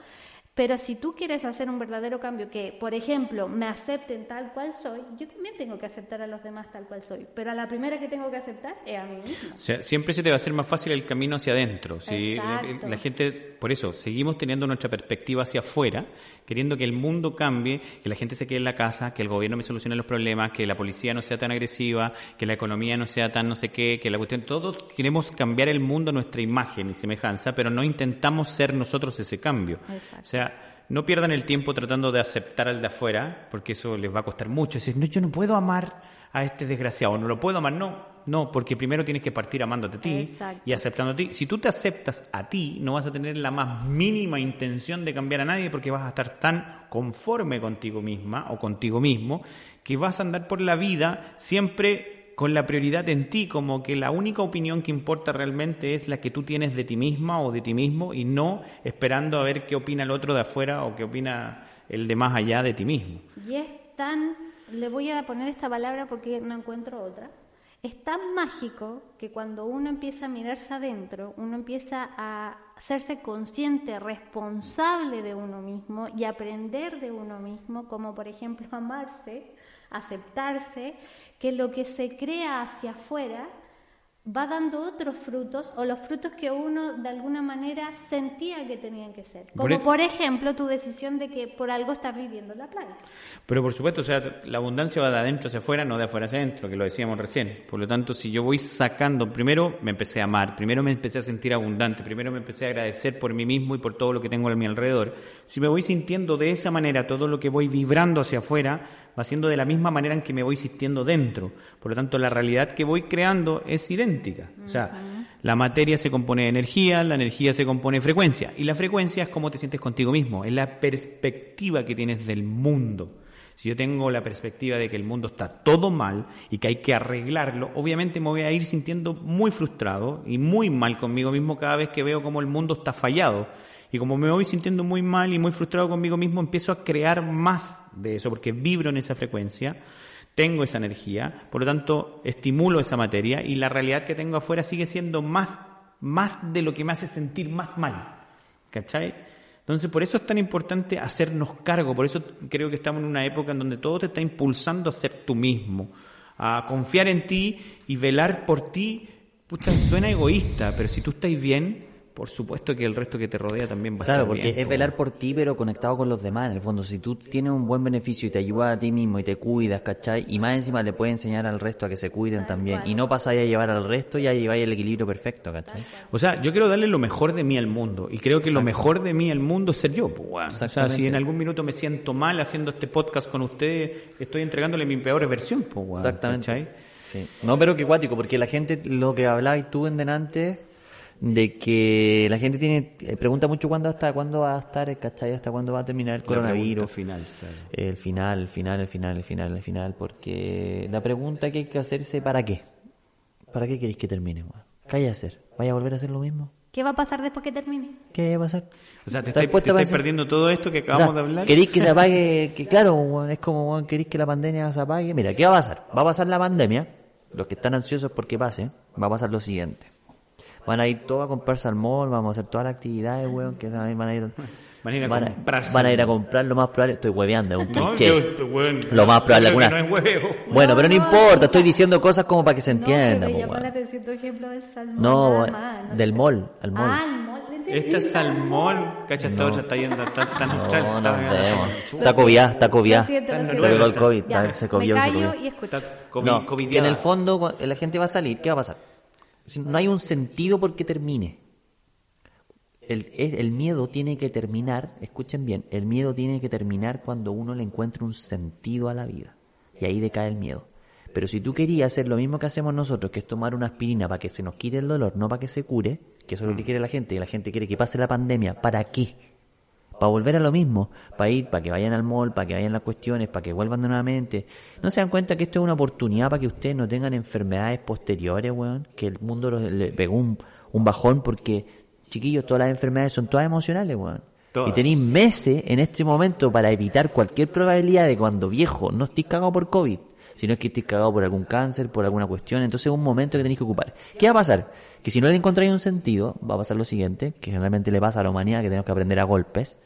pero si tú quieres hacer un verdadero cambio, que por ejemplo me acepten tal cual soy, yo también tengo que aceptar a los demás tal cual soy, pero a la primera que tengo que aceptar es a mí misma. O sea, siempre se te va a hacer más fácil el camino hacia adentro. ¿sí? Exacto. La gente, por eso, seguimos teniendo nuestra perspectiva hacia afuera, queriendo que el mundo cambie, que la gente se quede en la casa, que el gobierno me solucione los problemas, que la policía no sea tan agresiva, que la economía no sea tan no sé qué, que la cuestión. Todos queremos cambiar el mundo a nuestra imagen y semejanza, pero no intentamos ser nosotros ese cambio. Exacto. O sea, no pierdan el tiempo tratando de aceptar al de afuera, porque eso les va a costar mucho. Decir, no, yo no puedo amar a este desgraciado, no lo puedo amar, no, no, porque primero tienes que partir amándote a ti Exacto. y aceptando a ti. Si tú te aceptas a ti, no vas a tener la más mínima intención de cambiar a nadie porque vas a estar tan conforme contigo misma o contigo mismo que vas a andar por la vida siempre con la prioridad en ti, como que la única opinión que importa realmente es la que tú tienes de ti misma o de ti mismo y no esperando a ver qué opina el otro de afuera o qué opina el de más allá de ti mismo. Y es tan, le voy a poner esta palabra porque no encuentro otra, es tan mágico que cuando uno empieza a mirarse adentro, uno empieza a hacerse consciente, responsable de uno mismo y aprender de uno mismo, como por ejemplo amarse, aceptarse, que lo que se crea hacia afuera va dando otros frutos o los frutos que uno de alguna manera sentía que tenían que ser. Por Como por ejemplo tu decisión de que por algo estás viviendo la playa. Pero por supuesto, o sea, la abundancia va de adentro hacia afuera, no de afuera hacia adentro, que lo decíamos recién. Por lo tanto, si yo voy sacando, primero me empecé a amar, primero me empecé a sentir abundante, primero me empecé a agradecer por mí mismo y por todo lo que tengo a mi alrededor. Si me voy sintiendo de esa manera, todo lo que voy vibrando hacia afuera va siendo de la misma manera en que me voy sintiendo dentro. Por lo tanto, la realidad que voy creando es idéntica. O sea, la materia se compone de energía, la energía se compone de frecuencia. Y la frecuencia es cómo te sientes contigo mismo, es la perspectiva que tienes del mundo. Si yo tengo la perspectiva de que el mundo está todo mal y que hay que arreglarlo, obviamente me voy a ir sintiendo muy frustrado y muy mal conmigo mismo cada vez que veo cómo el mundo está fallado. Y como me voy sintiendo muy mal y muy frustrado conmigo mismo, empiezo a crear más de eso, porque vibro en esa frecuencia, tengo esa energía, por lo tanto estimulo esa materia y la realidad que tengo afuera sigue siendo más, más de lo que me hace sentir más mal. ¿Cachai? Entonces, por eso es tan importante hacernos cargo, por eso creo que estamos en una época en donde todo te está impulsando a ser tú mismo, a confiar en ti y velar por ti. Pucha, suena egoísta, pero si tú estás bien, por supuesto que el resto que te rodea también va a Claro, estar porque bien. es velar por ti, pero conectado con los demás. En el fondo, si tú tienes un buen beneficio y te ayudas a ti mismo y te cuidas, ¿cachai? Y más encima le puedes enseñar al resto a que se cuiden también. Y no pasáis a llevar al resto, ya lleváis el equilibrio perfecto, ¿cachai? O sea, yo quiero darle lo mejor de mí al mundo. Y creo que lo mejor de mí al mundo es ser yo. pues, weón. O sea, si en algún minuto me siento mal haciendo este podcast con ustedes, estoy entregándole mi peor versión. Pues, weón, Exactamente. ¿cachai? Sí. No, pero que cuático, porque la gente, lo que hablabas tú en delante, de que la gente tiene, eh, pregunta mucho cuándo hasta cuándo va a estar, ¿cachai? Hasta cuándo va a terminar el La coronavirus. pregunta final, claro. El final, el final, el final, el final, el final, porque la pregunta que hay que hacerse, ¿para qué? ¿Para qué queréis que termine, weón? ¿Qué hay a hacer? ¿Vaya a volver a hacer lo mismo? ¿Qué va a pasar después que termine? ¿Qué va a pasar? O sea, te ¿Estás estáis, perdiendo todo esto que O acabamos sea, de hablar. ¿Queréis que se apague? Que, claro, es como, ¿queréis que la pandemia se apague? Mira, ¿qué va a pasar? Va a pasar la pandemia, los que están ansiosos porque pase, va a pasar lo siguiente. Van a ir todos a comprarse al mall, vamos a hacer todas las actividades, weón, que van a ir... Van a ir a van comprarse. van a ir a comprar lo más probable, estoy hueveando, es un No, cliché. yo, este Lo más probable, alguna- no es huevo. Bueno, pero no No, importa, no. estoy diciendo cosas como para que se entienda, no, pero llama la weón. atención tu ejemplo del salmón. No, mall, al mall. Ah, al mall. ¿entendí? Esta es salmón, cacha, esta otra está yendo, está, está No, neutral, no está- vemos. Está está Está siento. Se pegó el COVID, Ya, está- se covió, me se está COVID, No, que en el fondo la gente va a salir, ¿qué va a pasar? No hay un sentido por qué termine. El, el miedo tiene que terminar, escuchen bien, el miedo tiene que terminar cuando uno le encuentre un sentido a la vida. Y ahí decae el miedo. Pero si tú querías hacer lo mismo que hacemos nosotros, que es tomar una aspirina para que se nos quite el dolor, no para que se cure, que eso es lo que quiere la gente, y la gente quiere que pase la pandemia, ¿para qué? Para volver a lo mismo, para ir, para que vayan al mall, para que vayan las cuestiones, para que vuelvan de nuevamente. ¿No se dan cuenta que esto es una oportunidad para que ustedes no tengan enfermedades posteriores, weón? Que el mundo los- le pegó un, un bajón porque, chiquillos, todas las enfermedades son todas emocionales, weón. Todas. Y tenéis meses en este momento para evitar cualquier probabilidad de cuando viejo no estéis cagado por COVID, sino es que estéis cagado por algún cáncer, por alguna cuestión. Entonces es un momento que tenéis que ocupar. ¿Qué va a pasar? Que si no le encontráis un sentido, va a pasar lo siguiente, que generalmente le pasa a la humanidad, que tenemos que aprender a golpes.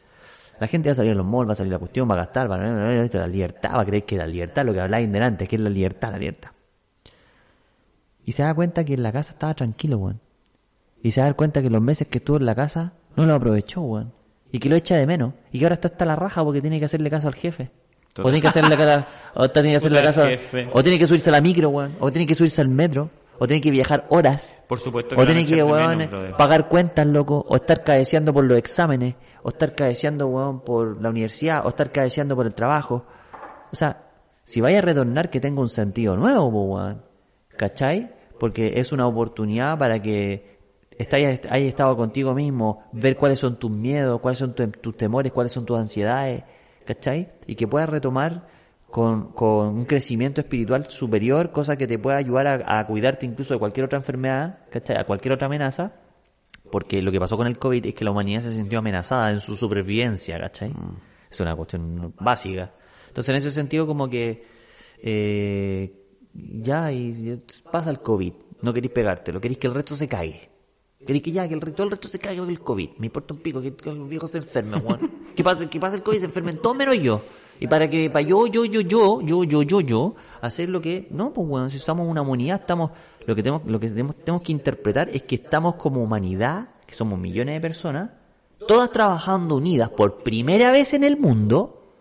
La gente va a salir a los malls, va a salir la cuestión, va a gastar, va a la libertad, va a creer que la libertad, lo que habláis delante, que es la libertad, la libertad. Y se da cuenta que en la casa estaba tranquilo, weón. Y se da cuenta que los meses que estuvo en la casa no lo aprovechó, weón. Y que lo echa de menos. Y que ahora está hasta la raja porque tiene que hacerle caso al jefe. O tiene que hacerle caso, o tiene que hacerle caso, o tiene que subirse a la micro, weón. O tiene que subirse al metro. O tener que viajar horas, Por supuesto o van a tener que, weón, menos, pagar cuentas, loco, o estar cabeceando por los exámenes, o estar cabeceando, weón, por la universidad, o estar cabeceando por el trabajo. O sea, si vaya a retornar, que tenga un sentido nuevo, weón. ¿Cachai? Porque es una oportunidad para que estáis, hayas estado contigo mismo, ver cuáles son tus miedos, cuáles son tu- tus temores, cuáles son tus ansiedades, ¿cachai? Y que puedas retomar con, con un crecimiento espiritual superior, cosa que te pueda ayudar a, a cuidarte incluso de cualquier otra enfermedad, ¿cachai? A cualquier otra amenaza, porque lo que pasó con el COVID es que la humanidad se sintió amenazada en su supervivencia, ¿cachai? Es una cuestión básica. Entonces, en ese sentido, como que eh, ya, y, pasa el COVID, no queréis pegártelo, queréis que el resto se cague. Queréis que ya, que el, todo el resto se cague con el COVID. Me importa un pico que, que los viejos se enfermen, weón. que pase, que pase el COVID, se enfermen todos menos yo. Y para que, para yo, yo, yo, yo, yo, yo, yo, yo, hacer lo que, no, pues bueno, si somos una humanidad, estamos, lo que tenemos, lo que tenemos, tenemos que interpretar es que estamos como humanidad, que somos millones de personas, todas trabajando unidas por primera vez en el mundo,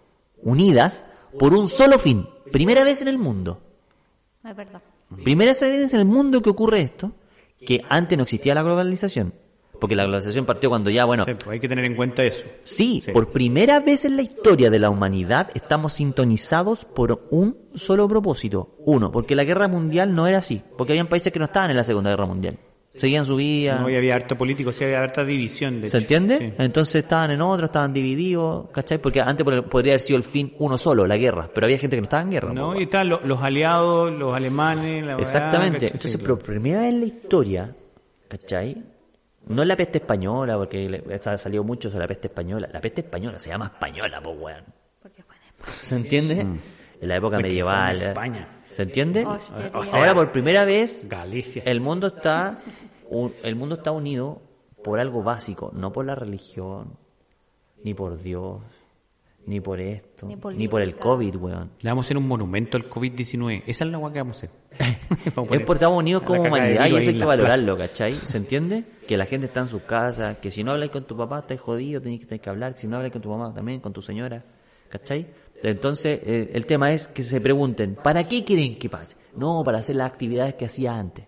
unidas por un solo fin, primera vez en el mundo. Es verdad. Primera vez en el mundo que ocurre esto, que antes no existía la globalización, porque la globalización partió cuando ya, bueno, Sí, pues hay que tener en cuenta eso. sí, Sí. por primera vez en la historia de la humanidad estamos sintonizados por un solo propósito. Uno, porque la guerra mundial no era así, porque habían países que no estaban en la Segunda Guerra Mundial. Seguían su vida. No y había harto político, sí había harta división. De ¿Se hecho. entiende? Sí. Entonces estaban en otro, estaban divididos, ¿cachai? Porque antes pod- podría haber sido el fin uno solo, la guerra, pero había gente que no estaba en guerra. No, y están lo- los aliados, los alemanes, la Exactamente. Entonces, Sí, pero primera vez en la historia, ¿cachai? No es la peste española, porque esa salió mucho sobre la peste española. La peste española se llama española, pues, weón. Porque fue en España. ¿Se entiende? En la época Porque medieval. fue en ¿eh? España. ¿Se entiende? Hostia, Ahora por primera vez Galicia. el mundo está un- el mundo está unido por algo básico, no por la religión, ni por Dios, ni por esto, Ni ni por por, el. COVID, weón. Le vamos a hacer un monumento al COVID-19. Esa es la weá que vamos a hacer. Es por Estamos unidos como humanidad y eso hay que valorarlo. ¿cachai? ¿Se entiende? Que la gente está en sus casas, que si no habláis con tu papá estáis jodido, tenéis que, tenéis que hablar, que si no habláis con tu mamá también, con tu señora, ¿cachai? Entonces, eh, el tema es que se pregunten, ¿para qué quieren que pase? No, para hacer las actividades que hacía antes.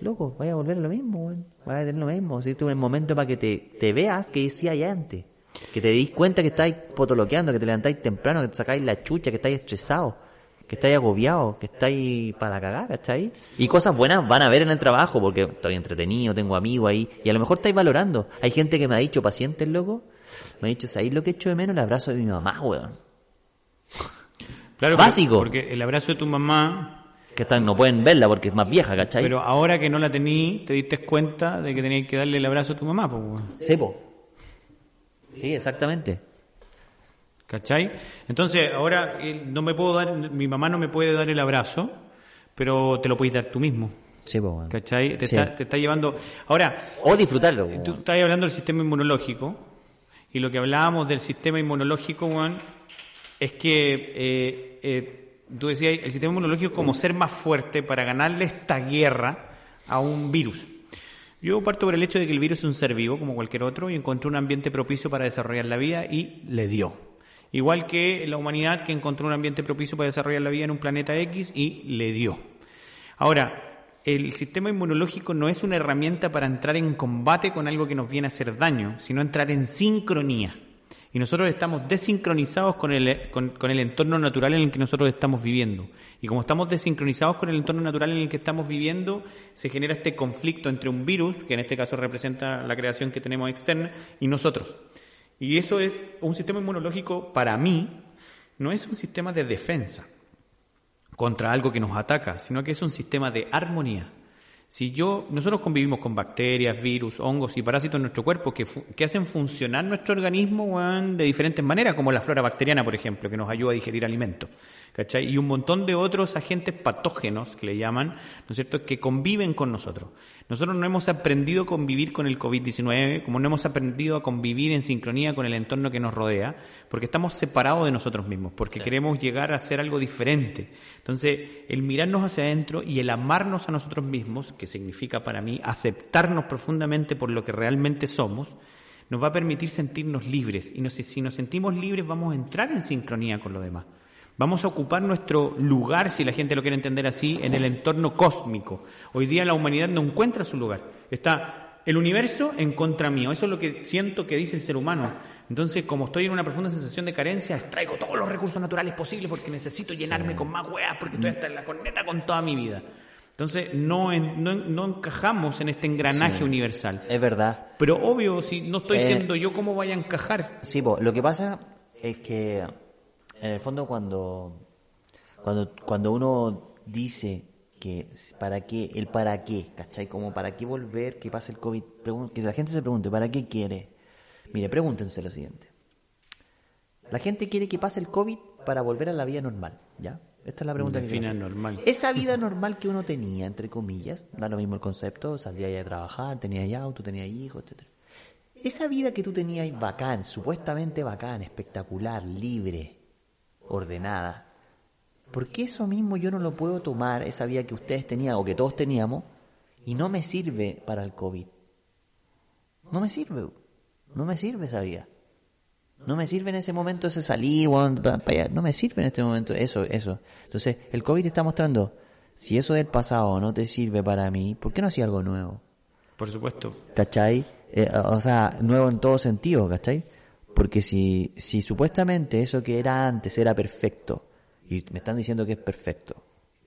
Loco, vaya a volver a lo mismo. Vaya a tener lo mismo. Si tuve un momento para que te, te veas que decía ya antes. Que te deis cuenta que estáis potoloqueando, que te levantáis temprano, que te sacáis la chucha, que estáis estresados, que estáis agobiados, que estáis para la cagada, ¿cachai? Y cosas buenas van a ver en el trabajo, porque estoy entretenido, tengo amigos ahí, y a lo mejor estáis valorando. Hay gente que me ha dicho, pacientes, loco, me ha dicho, ¿sabéis lo que echo de menos? El abrazo de mi mamá, weón. Claro, Básico. Porque el abrazo de tu mamá, Que están, no pueden verla porque es más vieja, ¿cachai? pero ahora que no la tení, te diste cuenta de que tenías que darle el abrazo a tu mamá, pues. Sí, po. Sí, exactamente. ¿Cachai? Entonces, ahora eh, no me puedo dar, mi mamá no me puede dar el abrazo, pero te lo puedes dar tú mismo. Sí, weón. ¿Cachai? Te, Sí. está, te está llevando. Ahora, O disfrutarlo, tú weón. estás hablando del sistema inmunológico, y lo que hablábamos del sistema inmunológico, Juan, es que eh, eh, tú decías, el sistema inmunológico como ser más fuerte para ganarle esta guerra a un virus. Yo parto por el hecho de que el virus es un ser vivo como cualquier otro y encontró un ambiente propicio para desarrollar la vida y le dio. Igual que la humanidad que encontró un ambiente propicio para desarrollar la vida en un planeta X y le dio. Ahora, el sistema inmunológico no es una herramienta para entrar en combate con algo que nos viene a hacer daño, sino entrar en sincronía. Y nosotros estamos desincronizados con el, con, con el entorno natural en el que nosotros estamos viviendo. Y como estamos desincronizados con el entorno natural en el que estamos viviendo, se genera este conflicto entre un virus, que en este caso representa la creación que tenemos externa, y nosotros. Y eso es un sistema inmunológico, para mí, no es un sistema de defensa contra algo que nos ataca, sino que es un sistema de armonía. Si yo, nosotros convivimos con bacterias, virus, hongos y parásitos en nuestro cuerpo que, que hacen funcionar nuestro organismo de diferentes maneras, como la flora bacteriana, por ejemplo, que nos ayuda a digerir alimentos. ¿Cachai? Y un montón de otros agentes patógenos, que le llaman, ¿no es cierto?, que conviven con nosotros. Nosotros no hemos aprendido a convivir con el COVID-19, como no hemos aprendido a convivir en sincronía con el entorno que nos rodea, porque estamos separados de nosotros mismos, porque queremos llegar a hacer algo diferente. Entonces, el mirarnos hacia adentro y el amarnos a nosotros mismos, que significa para mí aceptarnos profundamente por lo que realmente somos, nos va a permitir sentirnos libres. Y si nos sentimos libres vamos a entrar en sincronía con lo demás. Vamos a ocupar nuestro lugar, si la gente lo quiere entender así, en el entorno cósmico. Hoy día la humanidad no encuentra su lugar. Está el universo en contra mío. Eso es lo que siento que dice el ser humano. Entonces, como estoy en una profunda sensación de carencia, extraigo todos los recursos naturales posibles porque necesito llenarme con más weas, porque estoy hasta en la corneta con toda mi vida. Entonces, no, en- no, no encajamos en este engranaje Sí. universal. Es verdad. Pero obvio, si no estoy Eh, siendo yo, ¿cómo vaya a encajar? Sí, po, lo que pasa es que en el fondo cuando cuando cuando uno dice que para qué, el para qué, ¿cachai? Como para qué volver, que pase el COVID, que la gente se pregunte, ¿para qué quiere? Mire, pregúntense lo siguiente. La gente quiere que pase el COVID para volver a la vida normal, ¿ya? Esta es la pregunta que Defina normal. Esa vida normal que uno tenía, entre comillas, da lo mismo el concepto, salía ya a trabajar, tenía ya auto, tenía hijos, etcétera. Esa vida que tú tenías bacán, supuestamente bacán, espectacular, libre, ordenada, ¿por qué eso mismo yo no lo puedo tomar, esa vida que ustedes tenían o que todos teníamos, y no me sirve para el COVID? No me sirve, no me sirve esa vida. No me sirve en ese momento ese salir, no me sirve en este momento eso, eso. Entonces, el COVID te está mostrando, si eso del pasado no te sirve para mí, ¿por qué no hacía algo nuevo? Por supuesto. ¿Cachai? Eh, o sea, nuevo en todo sentido, ¿cachai? Porque si, si supuestamente eso que era antes era perfecto, y me están diciendo que es perfecto,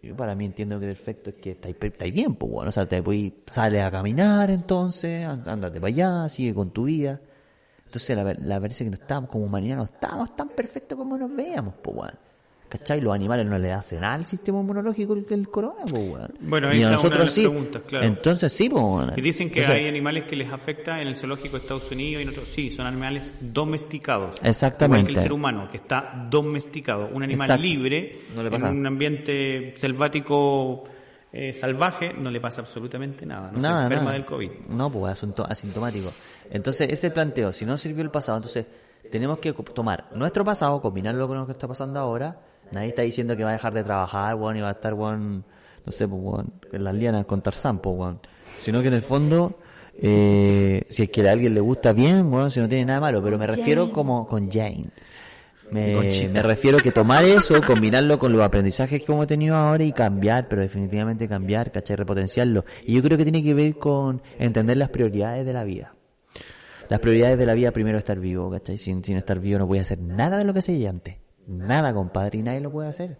yo para mí entiendo que perfecto es que estáis, bien, pues bueno, o sea, te voy, sales a caminar entonces, án- ándate para allá, sigue con tu vida. Entonces la, la parece que no estamos, como humanidad, no estamos tan perfectos como nos veamos, pues bueno. ¿Cachai? Los animales no le hacen nada al sistema inmunológico el, el corona, pues bueno. Bueno, una de nosotros las sí. preguntas, claro. Entonces sí, pues bueno. Y dicen que Entonces- hay animales que les afecta en el zoológico de Estados Unidos y en otros. Sí, son animales domesticados. Exactamente. Igual que el ser humano, que está domesticado. Un animal Exacto. libre, No le pasa. en un ambiente selvático eh, salvaje, no le pasa absolutamente nada. No se enferma del COVID. No, pues asunto, asintomático. Entonces, ese planteo. Si no sirvió el pasado, entonces tenemos que tomar nuestro pasado, combinarlo con lo que está pasando ahora. Nadie está diciendo que va a dejar de trabajar, weón, y va a estar, weón, no sé, pues, weón, en las lianas con Tarzán, pues, weón. Sino que en el fondo, eh, si es que a alguien le gusta bien, bueno, si no tiene nada malo, pero me refiero Jane. como con Jane. Me, me refiero que tomar eso, combinarlo con los aprendizajes que hemos tenido ahora y cambiar, pero definitivamente cambiar, ¿cachai? Repotenciarlo. Y yo creo que tiene que ver con entender las prioridades de la vida. Las prioridades de la vida, primero estar vivo, ¿cachai? Sin, sin estar vivo no puede hacer nada de lo que hacía antes. Nada, compadre, y nadie lo puede hacer.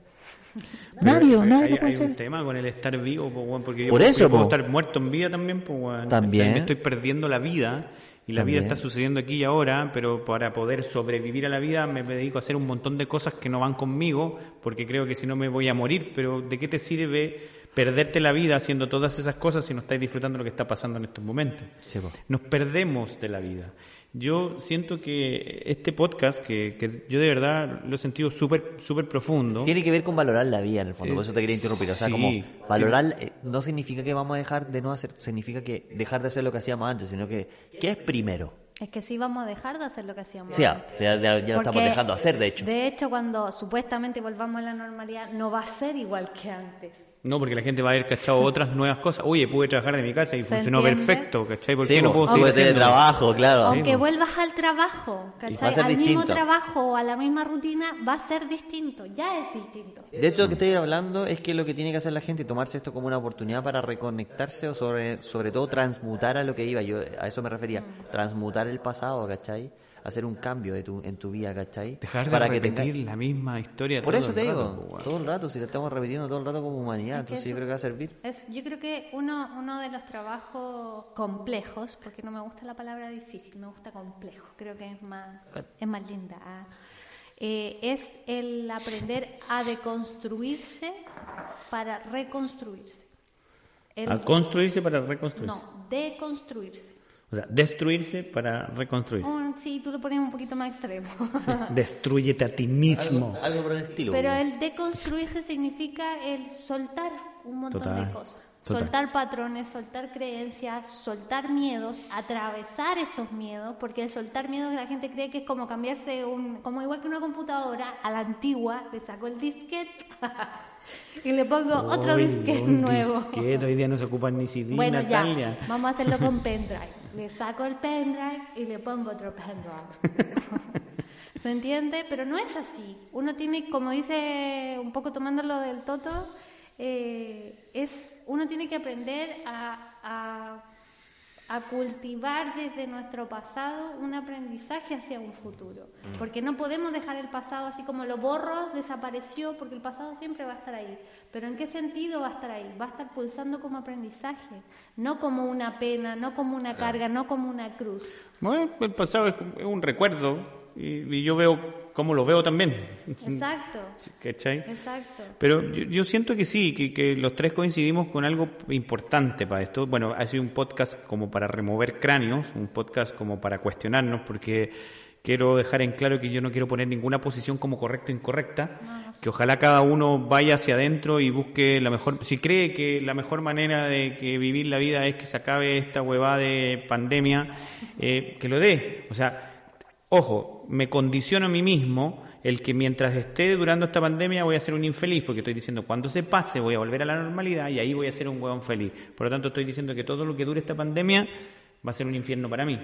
Nadie, nadie hay, lo puede hay un hacer. tema con el estar vivo, weón, porque yo, Por eso, yo puedo po. estar muerto en vida también, weón. También. Me estoy perdiendo la vida y la vida está sucediendo aquí y ahora, pero para poder sobrevivir a la vida me dedico a hacer un montón de cosas que no van conmigo, porque creo que si no me voy a morir, pero ¿de qué te sirve perderte la vida haciendo todas esas cosas si no estás disfrutando lo que está pasando en estos momentos? Sí, po. Nos perdemos de la vida. Yo siento que este podcast, que, que yo de verdad lo he sentido súper súper profundo, Tiene que ver con valorar la vida, en el fondo, por eso te quería interrumpir. O sea, sí. como valorar eh, no significa que vamos a dejar de no hacer, significa que dejar de hacer lo que hacíamos antes, sino que, ¿qué es primero? Es que sí vamos a dejar de hacer lo que hacíamos antes. ya, ya- ya lo estamos dejando hacer, de hecho. De hecho, cuando supuestamente volvamos a la normalidad, no va a ser igual que antes. No, porque la gente va a haber cachado otras nuevas cosas. Oye, pude trabajar de mi casa y ¿Se funcionó entiende? perfecto, ¿cachai? ¿Por Sí, qué no puedo sí, seguir de haciéndolo? trabajo, claro. Aunque vuelvas al trabajo, Y va a ¿cachai? ser Al mismo distinto. trabajo o a la misma rutina, va a ser distinto. Ya es distinto. De hecho, lo que estoy hablando es que lo que tiene que hacer la gente es tomarse esto como una oportunidad para reconectarse o sobre, sobre todo transmutar a lo que iba. Yo a eso me refería. Transmutar el pasado, ¿cachai? Hacer un cambio de tu, en tu vida, ¿cachai? Dejar de para que repetir tenga- la misma historia Por todo eso el te rato, digo, todo el rato, si lo estamos repitiendo todo el rato como humanidad, Es entonces yo eso- creo que va a servir. Es, yo creo que uno, uno de los trabajos complejos, porque no me gusta la palabra difícil, me gusta complejo, creo que es más, es más linda, ah, eh, es el aprender a deconstruirse para reconstruirse. El- A construirse para reconstruirse. no, deconstruirse. O sea, destruirse para reconstruirse. Un- sí, tú lo pones un poquito más extremo. Destruyete a ti mismo. Algo, algo por el estilo. Pero güey. el deconstruirse significa el soltar un montón Total, de cosas. total. Soltar patrones, soltar creencias, soltar miedos, atravesar esos miedos, porque el soltar miedos la gente cree que es como cambiarse un, como igual que una computadora a la antigua, le saco el disquete y le pongo otro disquete nuevo. disquete, hoy día no se ocupan ni CD, Bueno, Natalia. ya, vamos a hacerlo con pendrive. Le saco el pendrive y le pongo otro pendrive. ¿Se entiende? Pero no es así. Uno tiene, como dice, un poco tomándolo del toto, eh, es, uno tiene que aprender a, a, a cultivar desde nuestro pasado un aprendizaje hacia un futuro. Porque no podemos dejar el pasado así como lo borro, desapareció, porque el pasado siempre va a estar ahí. Pero ¿en qué sentido va a estar ahí? Va a estar pulsando como aprendizaje, no como una pena, no como una carga, no como una cruz. Bueno, el pasado es un recuerdo y, y yo veo cómo lo veo también. Exacto, ¿Cachai? exacto. Pero yo, yo siento que sí, que, que los tres coincidimos con algo importante para esto. Bueno, ha sido un podcast como para remover cráneos, un podcast como para cuestionarnos, porque quiero dejar en claro que yo no quiero poner ninguna posición como correcta o incorrecta, que ojalá cada uno vaya hacia adentro y busque la mejor, si cree que la mejor manera de que vivir la vida es que se acabe esta huevada de pandemia, eh, que lo dé. O sea, Ojo, me condiciono a mí mismo el que mientras esté durando esta pandemia voy a ser un infeliz, porque estoy diciendo cuando se pase voy a volver a la normalidad y ahí voy a ser un huevón feliz. Por lo tanto, estoy diciendo que todo lo que dure esta pandemia va a ser un infierno para mí.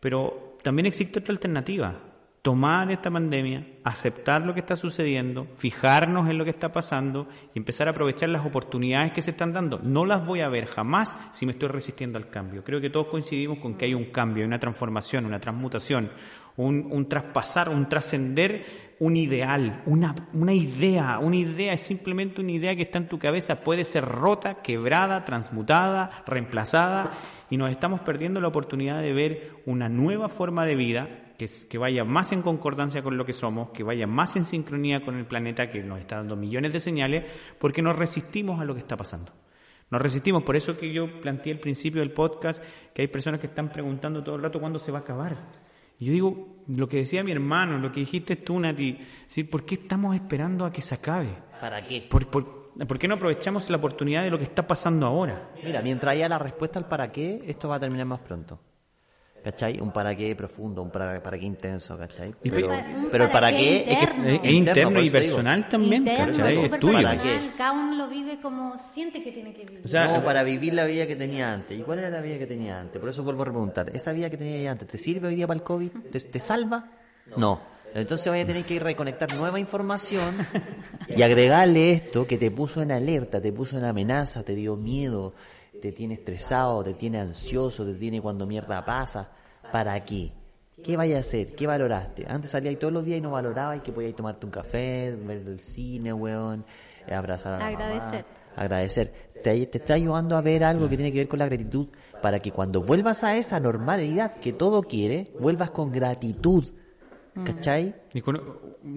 Pero también existe otra alternativa. Tomar esta pandemia, aceptar lo que está sucediendo, fijarnos en lo que está pasando y empezar a aprovechar las oportunidades que se están dando. No las voy a ver jamás si me estoy resistiendo al cambio. Creo que todos coincidimos con que hay un cambio, hay una transformación, una transmutación, un, un traspasar, un trascender un ideal, una, una idea. Una idea es simplemente una idea que está en tu cabeza. Puede ser rota, quebrada, transmutada, reemplazada. Y nos estamos perdiendo la oportunidad de ver una nueva forma de vida que, que vaya más en concordancia con lo que somos, que vaya más en sincronía con el planeta que nos está dando millones de señales, porque nos resistimos a lo que está pasando. Nos resistimos, por eso que yo planteé al principio del podcast que hay personas que están preguntando todo el rato cuándo se va a acabar. Y yo digo, lo que decía mi hermano, lo que dijiste tú, Nati, ¿sí? ¿por qué estamos esperando a que se acabe? ¿Para qué? ¿Por, por, por qué no aprovechamos la oportunidad de lo que está pasando ahora? Mira, mientras haya la respuesta al para qué, esto va a terminar más pronto. ¿Cachai? Un para qué profundo, un para, para qué intenso, ¿cachai? Pero, un pero el para para qué qué es, que- interno. Es, es interno por y personal también, Interno, ¿cachai? Es tuyo. ¿Para personal, qué? Cada uno lo vive como siente que tiene que vivir. O sea, no, para vivir la vida que tenía antes. ¿Y cuál era la vida que tenía antes? Por eso vuelvo a preguntar. ¿Esa vida que tenía antes te sirve hoy día para el COVID? ¿Te, te salva? No. Entonces vaya a tener que reconectar nueva información y agregarle esto que te puso en alerta, te puso en amenaza, te dio miedo, te tiene estresado, te tiene ansioso, te tiene cuando mierda pasa. ¿Para qué? ¿Qué vaya a hacer? ¿Qué valoraste? Antes salíais todos los días y no valorabais que podíais tomarte un café, ver el cine, weón, abrazar a la mamá Agradecer. agradecer. Te, te está ayudando a ver algo que tiene que ver con la gratitud para que cuando vuelvas a esa normalidad que todo quiere, vuelvas con gratitud. ¿Cachai? Y con-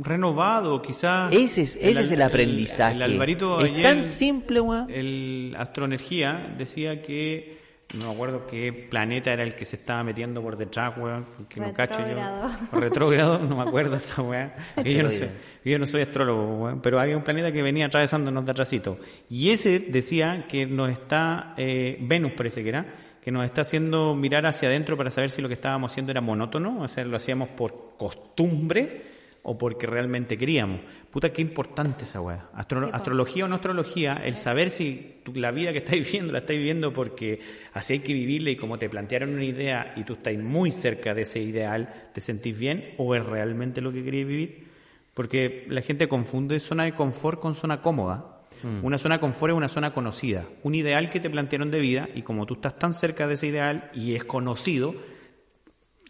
renovado, quizás. Ese es, ese es el aprendizaje. El, Alvarito es ayer, tan simple, weón. El Astroenergía decía que. No me acuerdo qué planeta era el que se estaba metiendo por detrás, weón. Que no cacho yo. Retrógrado. No me acuerdo esa weá. Yo, no Asteroide. yo no soy astrólogo, weón. Pero había un planeta que venía atravesándonos de atrásito. Y ese decía que nos está. eh, Venus parece que era. Que nos está haciendo mirar hacia adentro para saber si lo que estábamos haciendo era monótono, o sea, lo hacíamos por costumbre o porque realmente queríamos. Puta, qué importante esa weá. Astro- Sí, astrología o no astrología, el saber si tú- la vida que estáis viviendo la estáis viviendo porque así hay que vivirla y como te plantearon una idea y tú estás muy cerca de ese ideal, te sentís bien o es realmente lo que queréis vivir. Porque la gente confunde zona de confort con zona cómoda. Una zona confort es una zona conocida, un ideal que te plantearon de vida y como tú estás tan cerca de ese ideal y es conocido,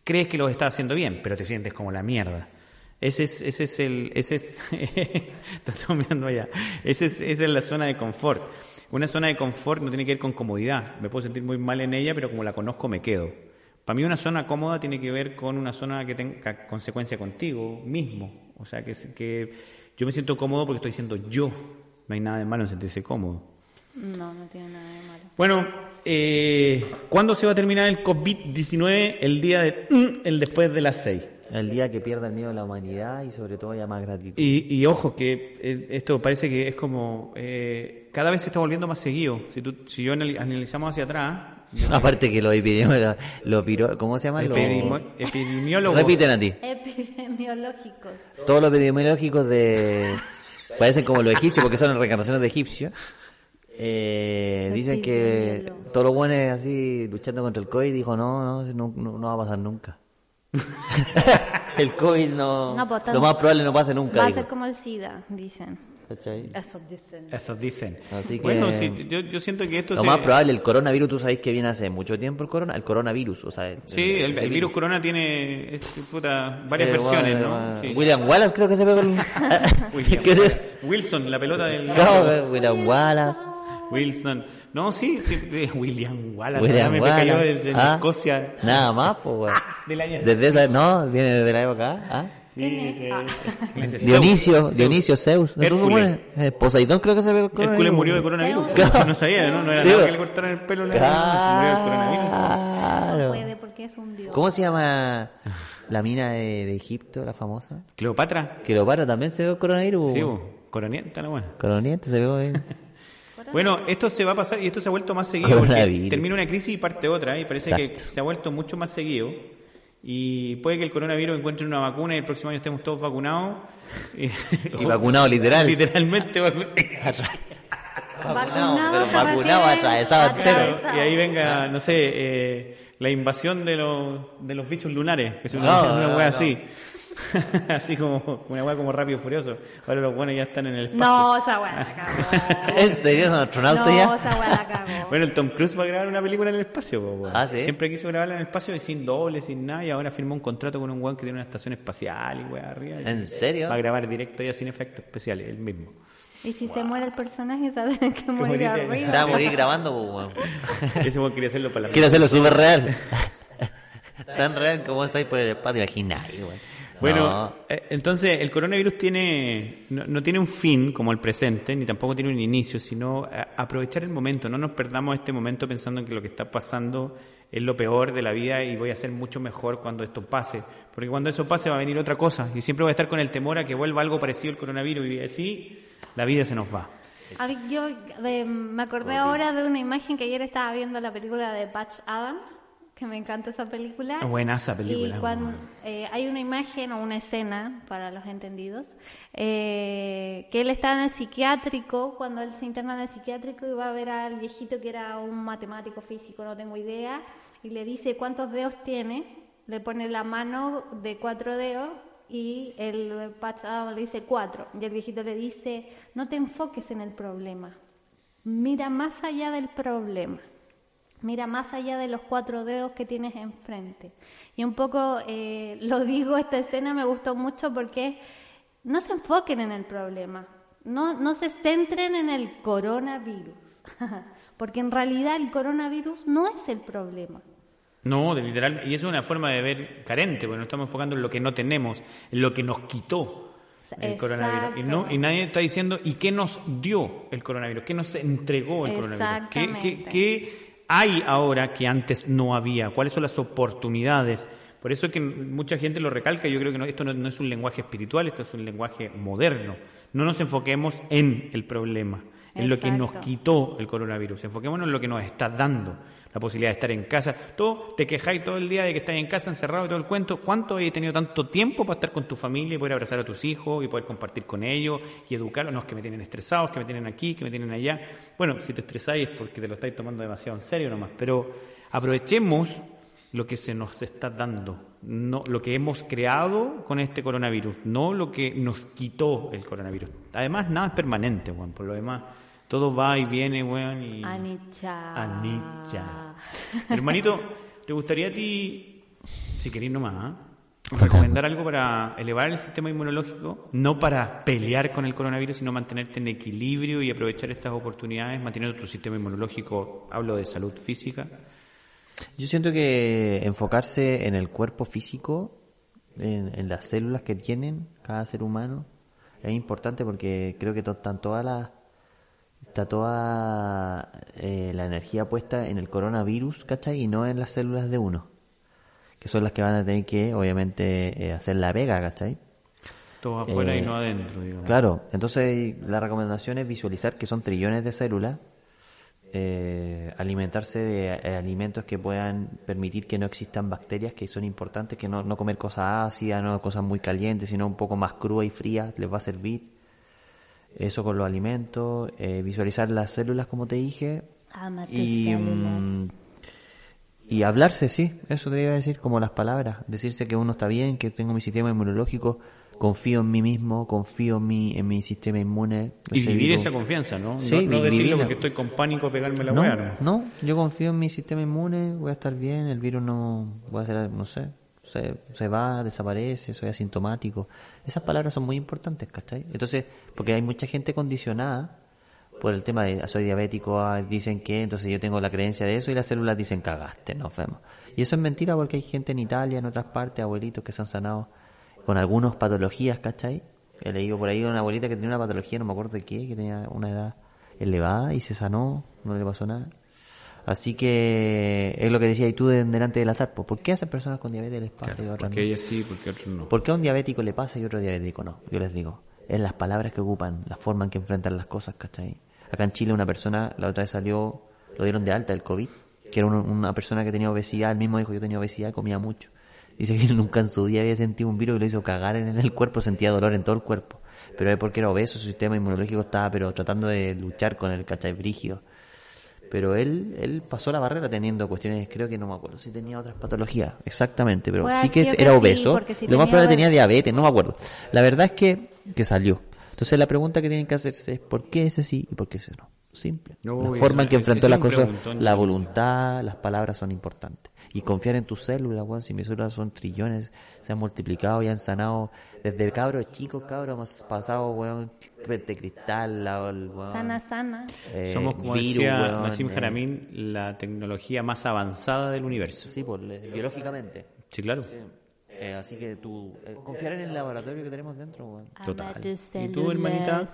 crees que lo estás haciendo bien, pero te sientes como la mierda. Ese es, ese es el, ese es, mirando allá. Ese es, esa es la zona de confort. Una zona de confort no tiene que ver con comodidad. Me puedo sentir muy mal en ella, pero como la conozco me quedo. Para mí una zona cómoda tiene que ver con una zona que tenga consecuencia contigo mismo. O sea, que, que yo me siento cómodo porque estoy siendo yo. No hay nada de malo en sentirse cómodo. No, no tiene nada de malo. Bueno, eh, ¿cuándo se va a terminar el COVID-19? El día de... mm, el después de las seis. El día que pierda el miedo a la humanidad y sobre todo haya más gratitud. Y, y ojo, que eh, esto parece que es como... eh, cada vez se está volviendo más seguido. Si, tú, si yo anali- analizamos hacia atrás... Aparte que los epidemiólogos, los piro- ¿cómo se llaman? Epidemiólogos... Repiten a ti. Epidemiológicos. Todos los epidemiológicos de... Parecen como los egipcios porque son reencarnaciones de egipcios. Eh, dicen que todos los buenos así luchando contra el COVID dijo no, no, no, no, no va a pasar nunca. el COVID no, No, pues, lo más probable no pase nunca. Va a dijo. ser como el SIDA, dicen. ¿Cachai? Eso dicen. Eso dicen. Así que- Bueno, sí, yo, yo siento que esto Lo se- más probable, el coronavirus, tú sabes que viene hace mucho tiempo el corona, el coronavirus, o sea, el- Sí, el, ese el virus corona tiene es, puta, varias Eh, versiones, bueno, ¿no? eh, Sí. William Wallace creo que se pegó el... William ¿Qué es? Wallace. Wilson, la pelota del... Claro, William Wallace. Wilson. No, sí, sí, de William Wallace. William me cayó Wallace. desde Ah, Escocia. Nada más, pues, weón. Del año. Desde esa, no, viene desde la época, ¿ah? Ah. Dionisio, Zeus. Dionisio, Zeus. ¿No Hércules. Eh, Poseidón creo que se el Hércules coronavirus. murió de coronavirus. Zeus. No sabía, ¿no? No era Sí, nada weón. que le cortaran el pelo. Murió de coronavirus. No Claro. puede porque es un dios. ¿Cómo se llama la mina de, de Egipto, la famosa? Cleopatra. Cleopatra también se el coronavirus. Sí, coronienta la buena. Coroniente se pegó eh. Bueno, esto se va a pasar y esto se ha vuelto más seguido porque Coronavirus. termina una crisis y parte otra y parece Exacto. que se ha vuelto mucho más seguido y puede que el coronavirus encuentre una vacuna y el próximo año estemos todos vacunados y, Y vacunado literal. literalmente vacu- Vacunado pero se vacunado, refiere atravesado entero. y ahí venga no sé eh, la invasión de los de los bichos lunares que es una, No, una no. así así como una wea como rápido y furioso ahora los buenos ya están en el espacio No, esa weá la cagó. ¿En serio? ¿Son astronautas No, ya? esa weá la cagó. Bueno, el Tom Cruise va a grabar una película en el espacio. Ah, ¿sí? Siempre quiso grabarla en el espacio y sin doble, sin nada, y ahora firmó un contrato con un weón que tiene una estación espacial y weón arriba. ¿En serio? Va a grabar directo ya sin efectos especiales, él mismo. Y si se muere el personaje, se va a tener que morir de- Se arriba. va a morir grabando, weón. Ese weón quería hacerlo para la Quiero hacerlo súper real. Tan real como estáis por el espacio, imagináis, weón. Bueno, No. eh, entonces el coronavirus tiene no, no tiene un fin como el presente, ni tampoco tiene un inicio, sino eh, aprovechar el momento. No nos perdamos este momento pensando en que lo que está pasando es lo peor de la vida y voy a ser mucho mejor cuando esto pase. Porque cuando eso pase va a venir otra cosa y siempre voy a estar con el temor a que vuelva algo parecido al coronavirus y así la vida se nos va. A ver, yo eh, me acordé ahora de una imagen que ayer estaba viendo la película de Patch Adams, que me encanta esa película. Buena esa película, Y cuando, eh, hay una imagen o una escena, para los entendidos, eh, que él está en el psiquiátrico, cuando él se interna en el psiquiátrico y va a ver al viejito que era un matemático físico, no tengo idea, y le dice cuántos dedos tiene, le pone la mano de cuatro dedos y el Adams le dice cuatro, y el viejito le dice, no te enfoques en el problema, mira más allá del problema. Mira más allá de los cuatro dedos que tienes enfrente. Y un poco eh, lo digo, esta escena me gustó mucho porque no se enfoquen en el problema, no, no se centren en el coronavirus, porque en realidad el coronavirus no es el problema. No, de literal, y eso es una forma de ver carente, porque nos estamos enfocando en lo que no tenemos, en lo que nos quitó el Exacto. coronavirus. Y, no, y nadie está diciendo, ¿y qué nos dio el coronavirus? ¿Qué nos entregó el coronavirus? ¿Qué, qué, qué hay ahora que antes no había? ¿Cuáles son las oportunidades? Por eso es que mucha gente lo recalca, yo creo que no- esto no, no es un lenguaje espiritual, esto es un lenguaje moderno. No nos enfoquemos en el problema, en lo que nos quitó el coronavirus. Enfoquémonos en lo que nos está dando la posibilidad de estar en casa. Todo, te quejáis todo el día de que estás en casa encerrado y todo el cuento. ¿Cuánto has tenido tanto tiempo para estar con tu familia y poder abrazar a tus hijos y poder compartir con ellos y educarlos? No, es que me tienen estresados, que me tienen aquí, que me tienen allá. Bueno, si te estresáis es porque te lo estáis tomando demasiado en serio nomás. Pero aprovechemos lo que se nos está dando, no lo que hemos creado con este coronavirus, no lo que nos quitó el coronavirus. Además, nada es permanente, weón. Por lo demás, todo va y viene, weón. Y... Anicha. Anicha. Hermanito, ¿te gustaría a ti, si querés nomás, ¿ah? recomendar algo para elevar el sistema inmunológico? No para pelear con el coronavirus, sino mantenerte en equilibrio y aprovechar estas oportunidades, manteniendo tu sistema inmunológico, hablo de salud física. Yo siento que enfocarse en el cuerpo físico, en, en las células que tienen cada ser humano, es importante porque creo que to- están todas las está toda eh, la energía puesta en el coronavirus, ¿cachai? Y no en las células de uno, que son las que van a tener que, obviamente, eh, hacer la vega, ¿cachai? Todo afuera y Eh, no adentro, digamos. Claro, entonces la recomendación es visualizar que son trillones de células, eh, alimentarse de eh, alimentos que puedan permitir que no existan bacterias, que son importantes, que no, no comer cosas ácidas, no cosas muy calientes, sino un poco más crudas y frías, les va a servir. Eso con los alimentos, eh, visualizar las células como te dije, Ama tus y, mm, Y hablarse, sí, eso te iba a decir, como las palabras. Decirse que uno está bien, que tengo mi sistema inmunológico, confío en mí mismo, confío en mi, en mi sistema inmune. Y vivir esa confianza, ¿no? Sí, no, decirlo porque estoy con pánico a pegarme la no. ¿no? no, yo confío en mi sistema inmune, voy a estar bien, el virus no, voy a ser, no sé, se, se va, desaparece, soy asintomático. Esas palabras son muy importantes, ¿cachai? Entonces, porque hay mucha gente condicionada por el tema de "Ah, soy diabético, ah, dicen que, entonces yo tengo la creencia de eso y las células dicen cagaste, nos vemos. Y eso es mentira porque hay gente en Italia, en otras partes, abuelitos que se han sanado con algunas patologías, ¿cachai? He leído por ahí una abuelita que tenía una patología, no me acuerdo de qué, que tenía una edad elevada y se sanó, no le pasó nada. Así que es lo que decía y tú de- delante del azar, pues, ¿por qué a esas personas con diabetes les pasa y a otras Porque no? sí, porque otros no. ¿Por qué a un diabético le pasa y a otro diabético no? Yo les digo, es las palabras que ocupan, la forma en que enfrentan las cosas, ¿cachai? Acá en Chile una persona, la otra vez salió, lo dieron de alta el COVID, que era una, una persona que tenía obesidad, él mismo dijo yo tenía obesidad, comía mucho. Dice que nunca en su día había sentido un virus que lo hizo cagar en el cuerpo, sentía dolor en todo el cuerpo. Pero es porque era obeso, su sistema inmunológico estaba pero tratando de luchar con el cachai brígido. Pero él, él pasó la barrera teniendo cuestiones, creo que no me acuerdo si tenía otras patologías, exactamente, pero Puede sí que era sí, obeso. si Lo más probable tenía diabetes, no me acuerdo. La verdad es que, que salió. Entonces la pregunta que tienen que hacerse es ¿por qué ese sí y por qué ese no? Simple. No, la forma en que enfrentó las cosas, la voluntad, las palabras son importantes. Y confiar en tus células, weón, si mis células son trillones, se han multiplicado y han sanado desde cabros chicos, cabros, hemos pasado, weón, de cristal, la, el, weón, Sana, sana. eh, Somos, como virus, decía weón, Nassim eh, la tecnología más avanzada del universo. Sí, por, eh, biológicamente. Sí, claro. Eh, así que tú, eh, confiar en el laboratorio que tenemos dentro, weón. Total. ¿Y tú, hermanita,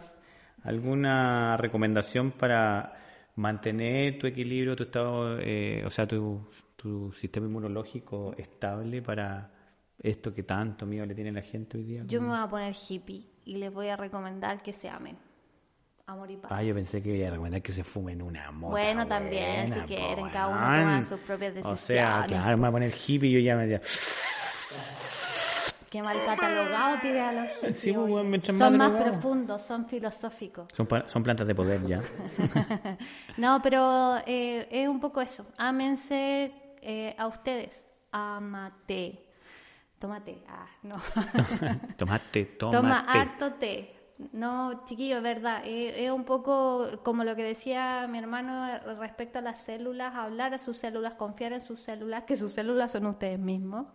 alguna recomendación para mantener tu equilibrio, tu estado, eh, o sea, tu, tu sistema inmunológico estable para esto que tanto miedo le tiene la gente hoy día? Yo me voy a poner hippie y les voy a recomendar que se amen. Amor y paz. Ah, yo pensé que iba a recomendar que se fumen una mota. Bueno, también, buena, si quieren, po, cada uno toma sus propias O sea, decisiones. claro, me voy a poner hippie y yo ya me decía, Qué mal catalogado tiene a los hippies, Sí, más Son más profundos, son filosóficos. son plantas de poder ya. No, pero eh, es un poco eso. Ámense eh, a ustedes. Amate. Tómate. Ah, no. Tomate, tomate. Toma harto té. No, chiquillo, es verdad. eh, es un poco como lo que decía mi hermano respecto a las células, hablar a sus células, confiar en sus células, que sus células son ustedes mismos.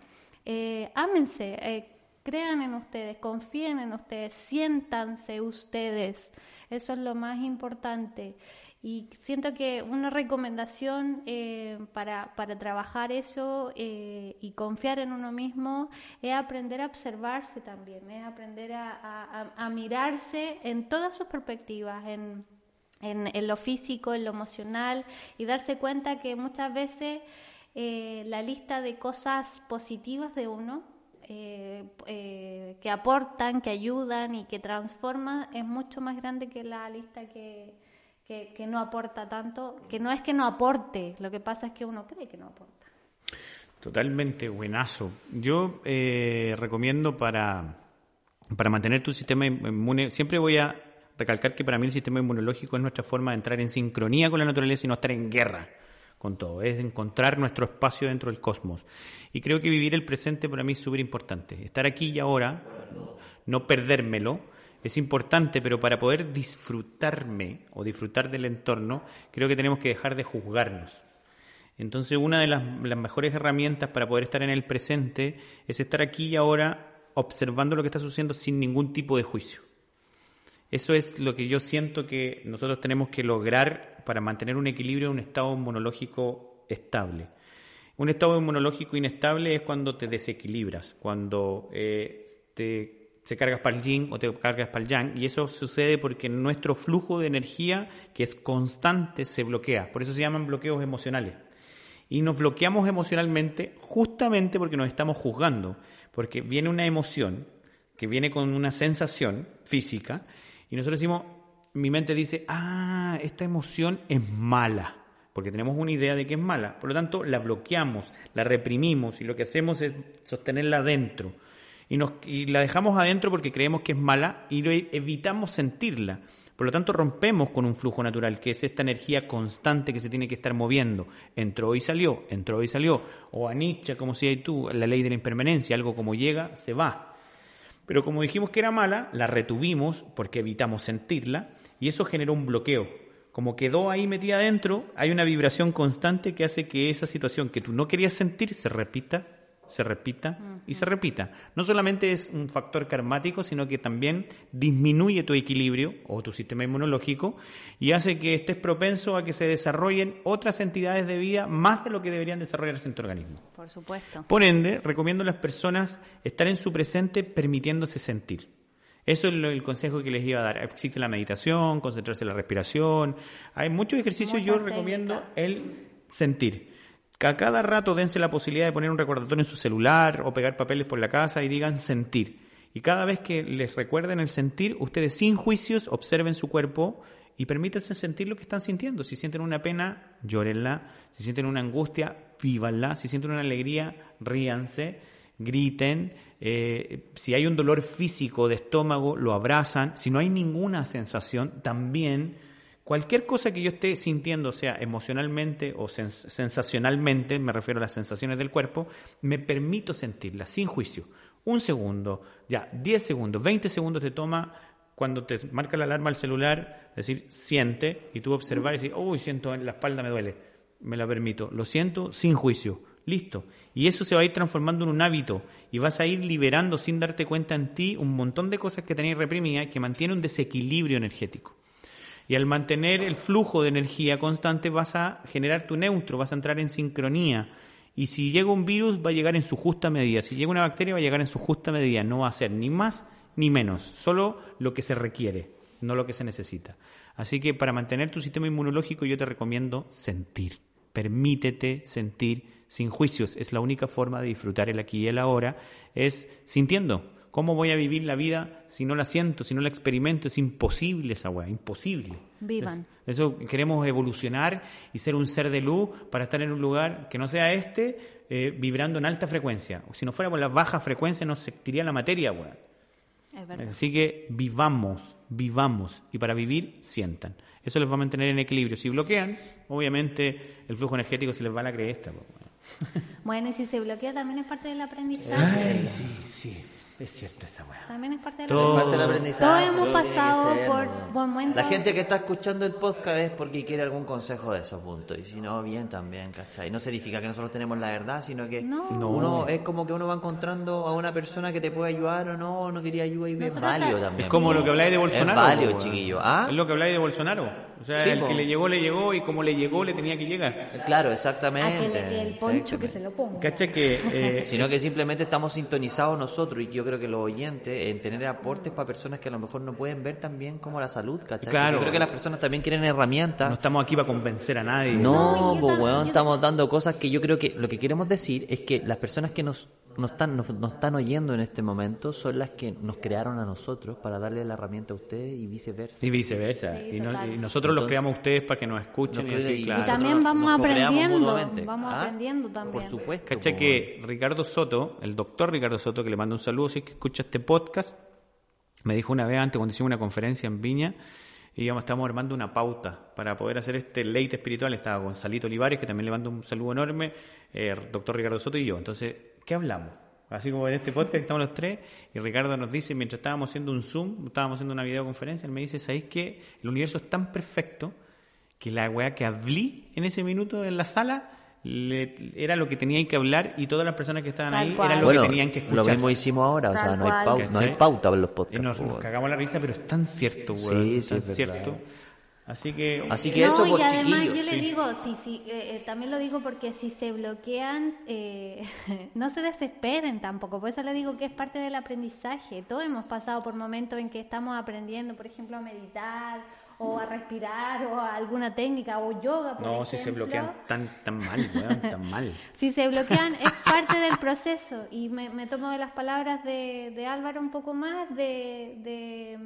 Eh, ámense, eh, crean en ustedes, confíen en ustedes, siéntanse ustedes. Eso es lo más importante. Y siento que una recomendación eh, para, para trabajar eso eh, y confiar en uno mismo es aprender a observarse también, es aprender a, mirarse en todas sus perspectivas, en, en, en lo físico, en lo emocional y darse cuenta que muchas veces eh, la lista de cosas positivas de uno eh, eh, que aportan, que ayudan y que transforman es mucho más grande que la lista que, que, no aporta tanto, que no es que no aporte, lo que pasa es que uno cree que no aporta. Totalmente buenazo. Yo eh, recomiendo para, para mantener tu sistema inmune, siempre voy a recalcar que para mí el sistema inmunológico es nuestra forma de entrar en sincronía con la naturaleza y no estar en guerra con todo, es encontrar nuestro espacio dentro del cosmos. Y creo que vivir el presente para mí es súper importante. Estar aquí y ahora, no perdérmelo, es importante, pero para poder disfrutarme o disfrutar del entorno, creo que tenemos que dejar de juzgarnos. Entonces, una de las, mejores herramientas para poder estar en el presente es estar aquí y ahora observando lo que está sucediendo sin ningún tipo de juicio. Eso es lo que yo siento que nosotros tenemos que lograr para mantener un equilibrio, un estado inmunológico estable. Un estado inmunológico inestable es cuando te desequilibras, cuando eh, te, se cargas para el yin o te cargas para el yang, y eso sucede porque nuestro flujo de energía, que es constante, se bloquea. Por eso se llaman bloqueos emocionales. Y nos bloqueamos emocionalmente justamente porque nos estamos juzgando, porque viene una emoción que viene con una sensación física, y nosotros decimos, mi mente dice, ah, esta emoción es mala, porque tenemos una idea de que es mala. Por lo tanto, la bloqueamos, la reprimimos y lo que hacemos es sostenerla dentro. Y, nos, la dejamos adentro porque creemos que es mala y e- evitamos sentirla. Por lo tanto, rompemos con un flujo natural, que es esta energía constante que se tiene que estar moviendo. Entró y salió, entró y salió. O a Nietzsche, como decías tú, la ley de la impermanencia, algo como llega, se va. Pero como dijimos que era mala, la retuvimos porque evitamos sentirla y eso generó un bloqueo. Como quedó ahí metida adentro, hay una vibración constante que hace que esa situación que tú no querías sentir se repita, se repita y se repita. No solamente es un factor karmático, sino que también disminuye tu equilibrio o tu sistema inmunológico y hace que estés propenso a que se desarrollen otras entidades de vida más de lo que deberían desarrollarse en tu organismo. Por supuesto. Por ende, recomiendo a las personas estar en su presente permitiéndose sentir. Eso es lo- el consejo que les iba a dar. Existe la meditación, concentrarse en la respiración. Hay muchos ejercicios, yo Muchas recomiendo el sentir. A cada rato dense la posibilidad de poner un recordatorio en su celular o pegar papeles por la casa y digan sentir. Y cada vez que les recuerden el sentir, ustedes sin juicios observen su cuerpo y permítanse sentir lo que están sintiendo. Si sienten una pena, llórenla. Si sienten una angustia, vívanla. Si sienten una alegría, ríanse, griten. Eh, si hay un dolor físico de estómago, lo abrazan. Si no hay ninguna sensación, también cualquier cosa que yo esté sintiendo, sea emocionalmente o sens- sensacionalmente, me refiero a las sensaciones del cuerpo, me permito sentirla sin juicio. Un segundo, ya, 10 segundos, 20 segundos te toma cuando te marca la alarma al celular, decir, siente, y tú observar y decir, uy, siento en la espalda, me duele. Me la permito. Lo siento sin juicio. Listo. Y eso se va a ir transformando en un hábito y vas a ir liberando sin darte cuenta en ti un montón de cosas que tenéis reprimidas que mantiene un desequilibrio energético. Y al mantener el flujo de energía constante vas a generar tu neutro, vas a entrar en sincronía. Y si llega un virus va a llegar en su justa medida. Si llega una bacteria va a llegar en su justa medida. No va a ser ni más ni menos. Solo lo que se requiere, no lo que se necesita. Así que para mantener tu sistema inmunológico yo te recomiendo sentir. Permítete sentir sin juicios. Es la única forma de disfrutar el aquí y el ahora. Es sintiendo. ¿Cómo voy a vivir la vida si no la siento, si no la experimento? Es imposible esa weá, imposible. Vivan. Eso queremos evolucionar y ser un ser de luz para estar en un lugar que no sea este, eh, vibrando en alta frecuencia. Si no fuera por la baja frecuencia, no se sentiría la materia, weá. Es verdad. Así que vivamos, vivamos. Y para vivir, sientan. Eso les va a mantener en equilibrio. Si bloquean, obviamente el flujo energético se les va a la cresta. Bueno, y si se bloquea también es parte del aprendizaje. sí, sí. Es cierta esa weá. También es parte del Todo- Parte del aprendizaje. Todos hemos pasado ser, por, por momentos. La gente que está escuchando el podcast es porque quiere algún consejo de esos puntos. Y si no, bien también, ¿cachai? No significa que nosotros tenemos la verdad, sino que No. uno es como que uno va encontrando a una persona que te puede ayudar o no, o no quería ayuda y es válido ta- también. Es como lo que habláis de Bolsonaro. Es válido, chiquillo. ¿Ah? Es lo que habláis de Bolsonaro. O sea, Sí, el po. que le llegó, le llegó y como le llegó, le tenía que llegar. Claro, exactamente. A que le quede el poncho que se lo ponga. ¿Cacha que eh, Sino que simplemente estamos sintonizados nosotros y yo creo que los oyentes en tener aportes para personas que a lo mejor no pueden ver también como la salud, ¿cachai? Claro. Yo creo que las personas también quieren herramientas. no estamos aquí para convencer a nadie? No, No, pues weón, yo- estamos dando cosas que yo creo que lo que queremos decir es que las personas que nos, nos, están, nos, nos están oyendo en este momento son las que nos crearon a nosotros para darle la herramienta a ustedes y viceversa. Y viceversa. Sí, y, no- y nosotros los Entonces- creamos a ustedes para que nos escuchen Nos y así, creen- y claro. Y también nosotros vamos nos aprendiendo, vamos ¿Ah? aprendiendo también. Por supuesto. Cacha que Ricardo Soto, el doctor Ricardo Soto, que le mando un saludo si es que escucha este podcast, me dijo una vez antes cuando hicimos una conferencia en Viña, y íbamos, estábamos armando una pauta para poder hacer este leite espiritual. Estaba Gonzalito Olivares, que también le mando un saludo enorme, eh, doctor Ricardo Soto y yo. Entonces, ¿qué hablamos? Así como en este podcast que estamos los tres, y Ricardo nos dice, mientras estábamos haciendo un Zoom, estábamos haciendo una videoconferencia, él me dice, ¿sabéis que el universo es tan perfecto que la weá que hablé en ese minuto en la sala le- era lo que tenían que hablar y todas las personas que estaban Tal ahí cual. eran lo bueno, que tenían que escuchar. lo mismo hicimos ahora, o Tal sea, no hay, pauta, no hay pauta en los Y podcasts. nos, pues, nos cagamos la risa, pero es tan cierto, Sí, weón. sí, tan es verdad. Así que... Así que no, eso, y además chiquillos. yo le sí. digo, sí, sí, eh, eh, también lo digo porque si se bloquean, eh, no se desesperen tampoco. Por eso le digo que es parte del aprendizaje. Todos hemos pasado por momentos en que estamos aprendiendo, por ejemplo, a meditar o a respirar o a alguna técnica o yoga. Por no, si se bloquean tan, tan mal, weón, tan mal. Si se bloquean es parte del proceso y me, me tomo de las palabras de, de Álvaro un poco más de, de,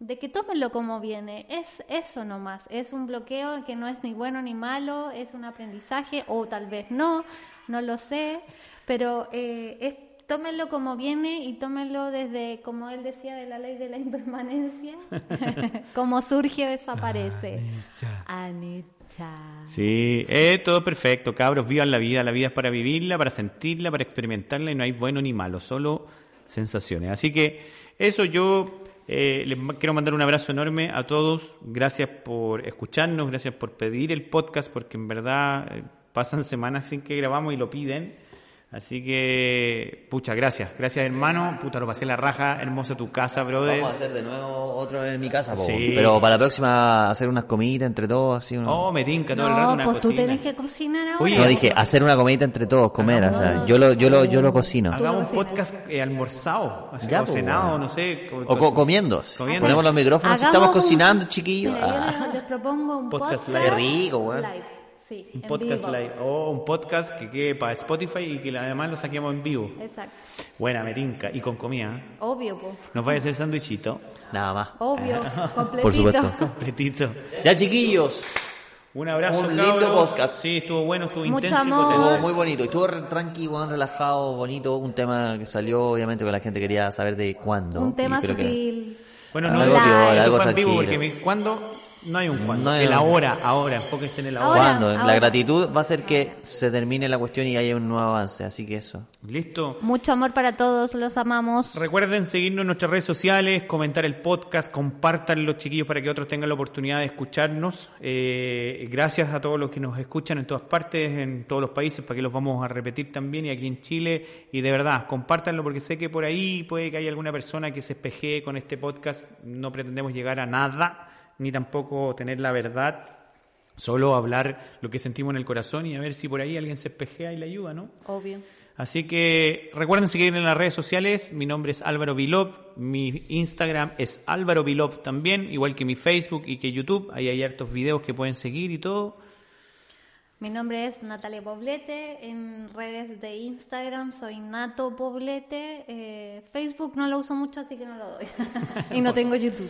de que tómenlo como viene. Es eso nomás, es un bloqueo que no es ni bueno ni malo, es un aprendizaje o tal vez no, no lo sé, pero eh, es tómenlo como viene y tómenlo desde, como él decía, de la ley de la impermanencia. como surge, desaparece. Anita. Sí, eh, todo perfecto, cabros, vivan la vida, la vida es para vivirla, para sentirla, para experimentarla y no hay bueno ni malo, solo sensaciones. Así que eso yo eh, les quiero mandar un abrazo enorme a todos, gracias por escucharnos, gracias por pedir el podcast, porque en verdad eh, pasan semanas sin que grabamos y lo piden. Así que, pucha, gracias, gracias hermano, puta, lo pasé la raja, hermosa tu casa, brother. Vamos a hacer de nuevo otro en mi casa, po. Sí. pero para la próxima hacer unas comiditas entre todos, así. uno- Oh, me tinca todo el rato No, una pues tú cocina. tenés que cocinar ahora. Oye, No, dije, hacer una comidita entre todos, comer, o sea, yo lo, yo lo, yo lo cocino. Hagamos un podcast eh, almorzado, así, Ya, o cenado, bueno. no sé. co- O co- comiendo. Comiendo. Ponemos los micrófonos estamos un- cocinando, chiquillos. Ah. les, les propongo un Podcast podcast, live. Qué rico, weón. Live. Sí, Un en podcast vivo. live. O un podcast que quede para Spotify y que además lo saquemos en vivo. Exacto. Buena, metinca. Y con comida. ¿eh? Obvio, po. Nos vaya a hacer sándwichito. Nada más. Obvio. completito. Por supuesto. Completito. Ya, chiquillos. Un abrazo, Un lindo cabros. podcast. Sí, estuvo bueno, estuvo Mucho intenso. y amor. Estuvo muy bonito. Estuvo re- tranqui, weón, relajado, bonito. Un tema que salió, obviamente, porque la gente quería saber de cuándo. Un tema creo que- sutil. Bueno, no Algo esto piola, fue algo en vivo tranquilo. porque mi- ¿cuándo? No hay un cuándo. No hay el un- ahora, ahora, enfóquense en el ahora. Ahora. ¿Cuándo? La gratitud va a hacer que se termine la cuestión y haya un nuevo avance. Así que eso. ¿Listo? Mucho amor para todos, los amamos. Recuerden seguirnos en nuestras redes sociales, comentar el podcast, compartan los chiquillos para que otros tengan la oportunidad de escucharnos. Eh, gracias a todos los que nos escuchan en todas partes, en todos los países, para que los vamos a repetir también y aquí en Chile. Y de verdad, compártanlo porque sé que por ahí puede que haya alguna persona que se espejee con este podcast. No pretendemos llegar a nada, ni tampoco tener la verdad. Solo hablar lo que sentimos en el corazón y a ver si por ahí alguien se espejea y le ayuda, ¿no? Obvio. Así que recuerden seguirme en las redes sociales. Mi nombre es Álvaro Vilop. Mi Instagram es Álvaro Vilop también, igual que mi Facebook y que YouTube. Ahí hay hartos videos que pueden seguir y todo. Mi nombre es Natalia Poblete. En redes de Instagram soy Nato Poblete. Eh, Facebook no lo uso mucho, así que no lo doy. y no tengo YouTube.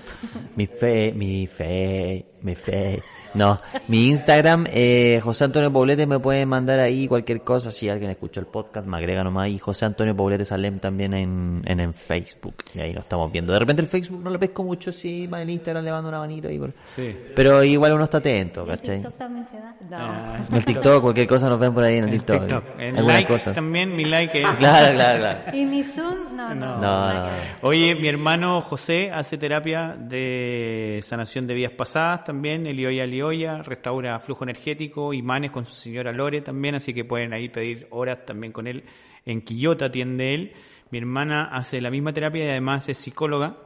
Mi fe, mi fe, mi fe. No, mi Instagram, eh, José Antonio Poblete, me pueden mandar ahí cualquier cosa. Si alguien escuchó el podcast, me agrega nomás ahí. José Antonio Poblete Salem también en, en, en Facebook. Y ahí lo estamos viendo. De repente el Facebook no lo pesco mucho, sí, más el Instagram le mando una manito ahí. Por... Sí. Pero igual uno está atento, ¿Y ¿cachai? TikTok también se da? No. Ah, En el TikTok, cualquier cosa nos ven por ahí en el TikTok. TikTok. En Algunas like cosas. también, mi like es... Claro, claro, claro. ¿Y mi Zoom? No, no. No. No. Oye, mi hermano José hace terapia de sanación de vidas pasadas también, Elioya Elioya, restaura flujo energético, imanes con su señora Lore también, así que pueden ahí pedir horas también con él. En Quillota atiende él. Mi hermana hace la misma terapia y además es psicóloga.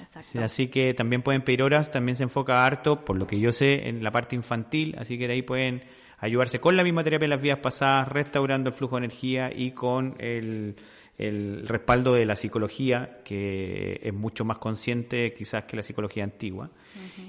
Exacto. Así que también pueden pedir horas, también se enfoca harto, por lo que yo sé, en la parte infantil, así que de ahí pueden ayudarse con la misma terapia de las vidas pasadas, restaurando el flujo de energía y con el, el respaldo de la psicología, que es mucho más consciente quizás que la psicología antigua.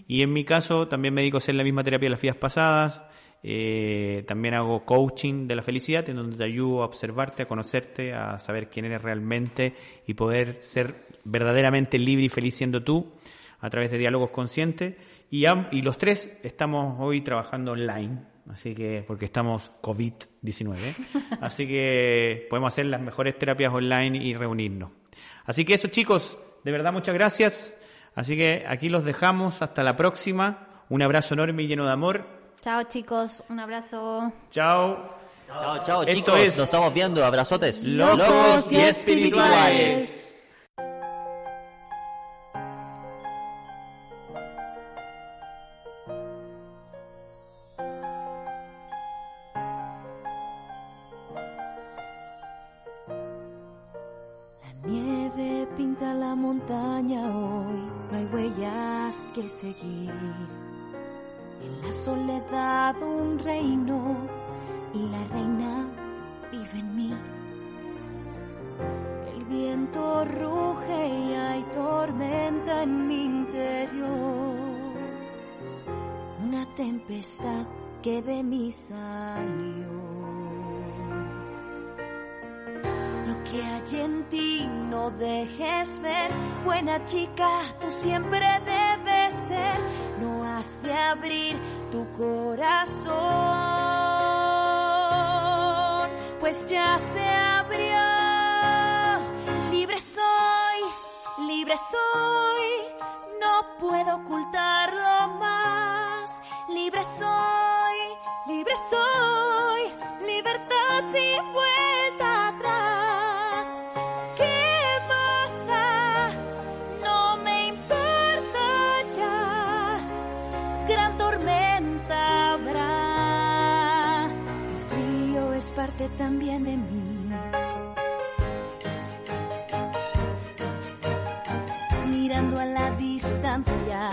Y en mi caso también me dedico a hacer la misma terapia de las vidas pasadas, eh, también hago coaching de la felicidad, en donde te ayudo a observarte, a conocerte, a saber quién eres realmente y poder ser verdaderamente libre y feliz siendo tú a través de diálogos conscientes. Y, y los tres estamos hoy trabajando online, así que porque estamos COVID-19, así que podemos hacer las mejores terapias online y reunirnos. Así que eso chicos, de verdad muchas gracias. Así que aquí los dejamos, hasta la próxima. Un abrazo enorme y lleno de amor. Chao chicos, un abrazo. Chao. Chao, chao, Esto chicos. es- Nos estamos viendo. Abrazotes. Locos y espirituales. Reino y la reina vive en mí. El viento ruge y hay tormenta en mi interior. Una tempestad que de mí salió. Lo que hay en ti no dejes ver, buena chica, tú siempre debes ser de abrir tu corazón, pues ya se abrió. Libre soy, libre soy, no puedo ocultarlo más. Libre soy, libre soy, libertad si puedo. también de mí. Mirando a la distancia,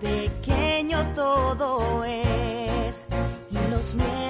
pequeño todo es y los miedos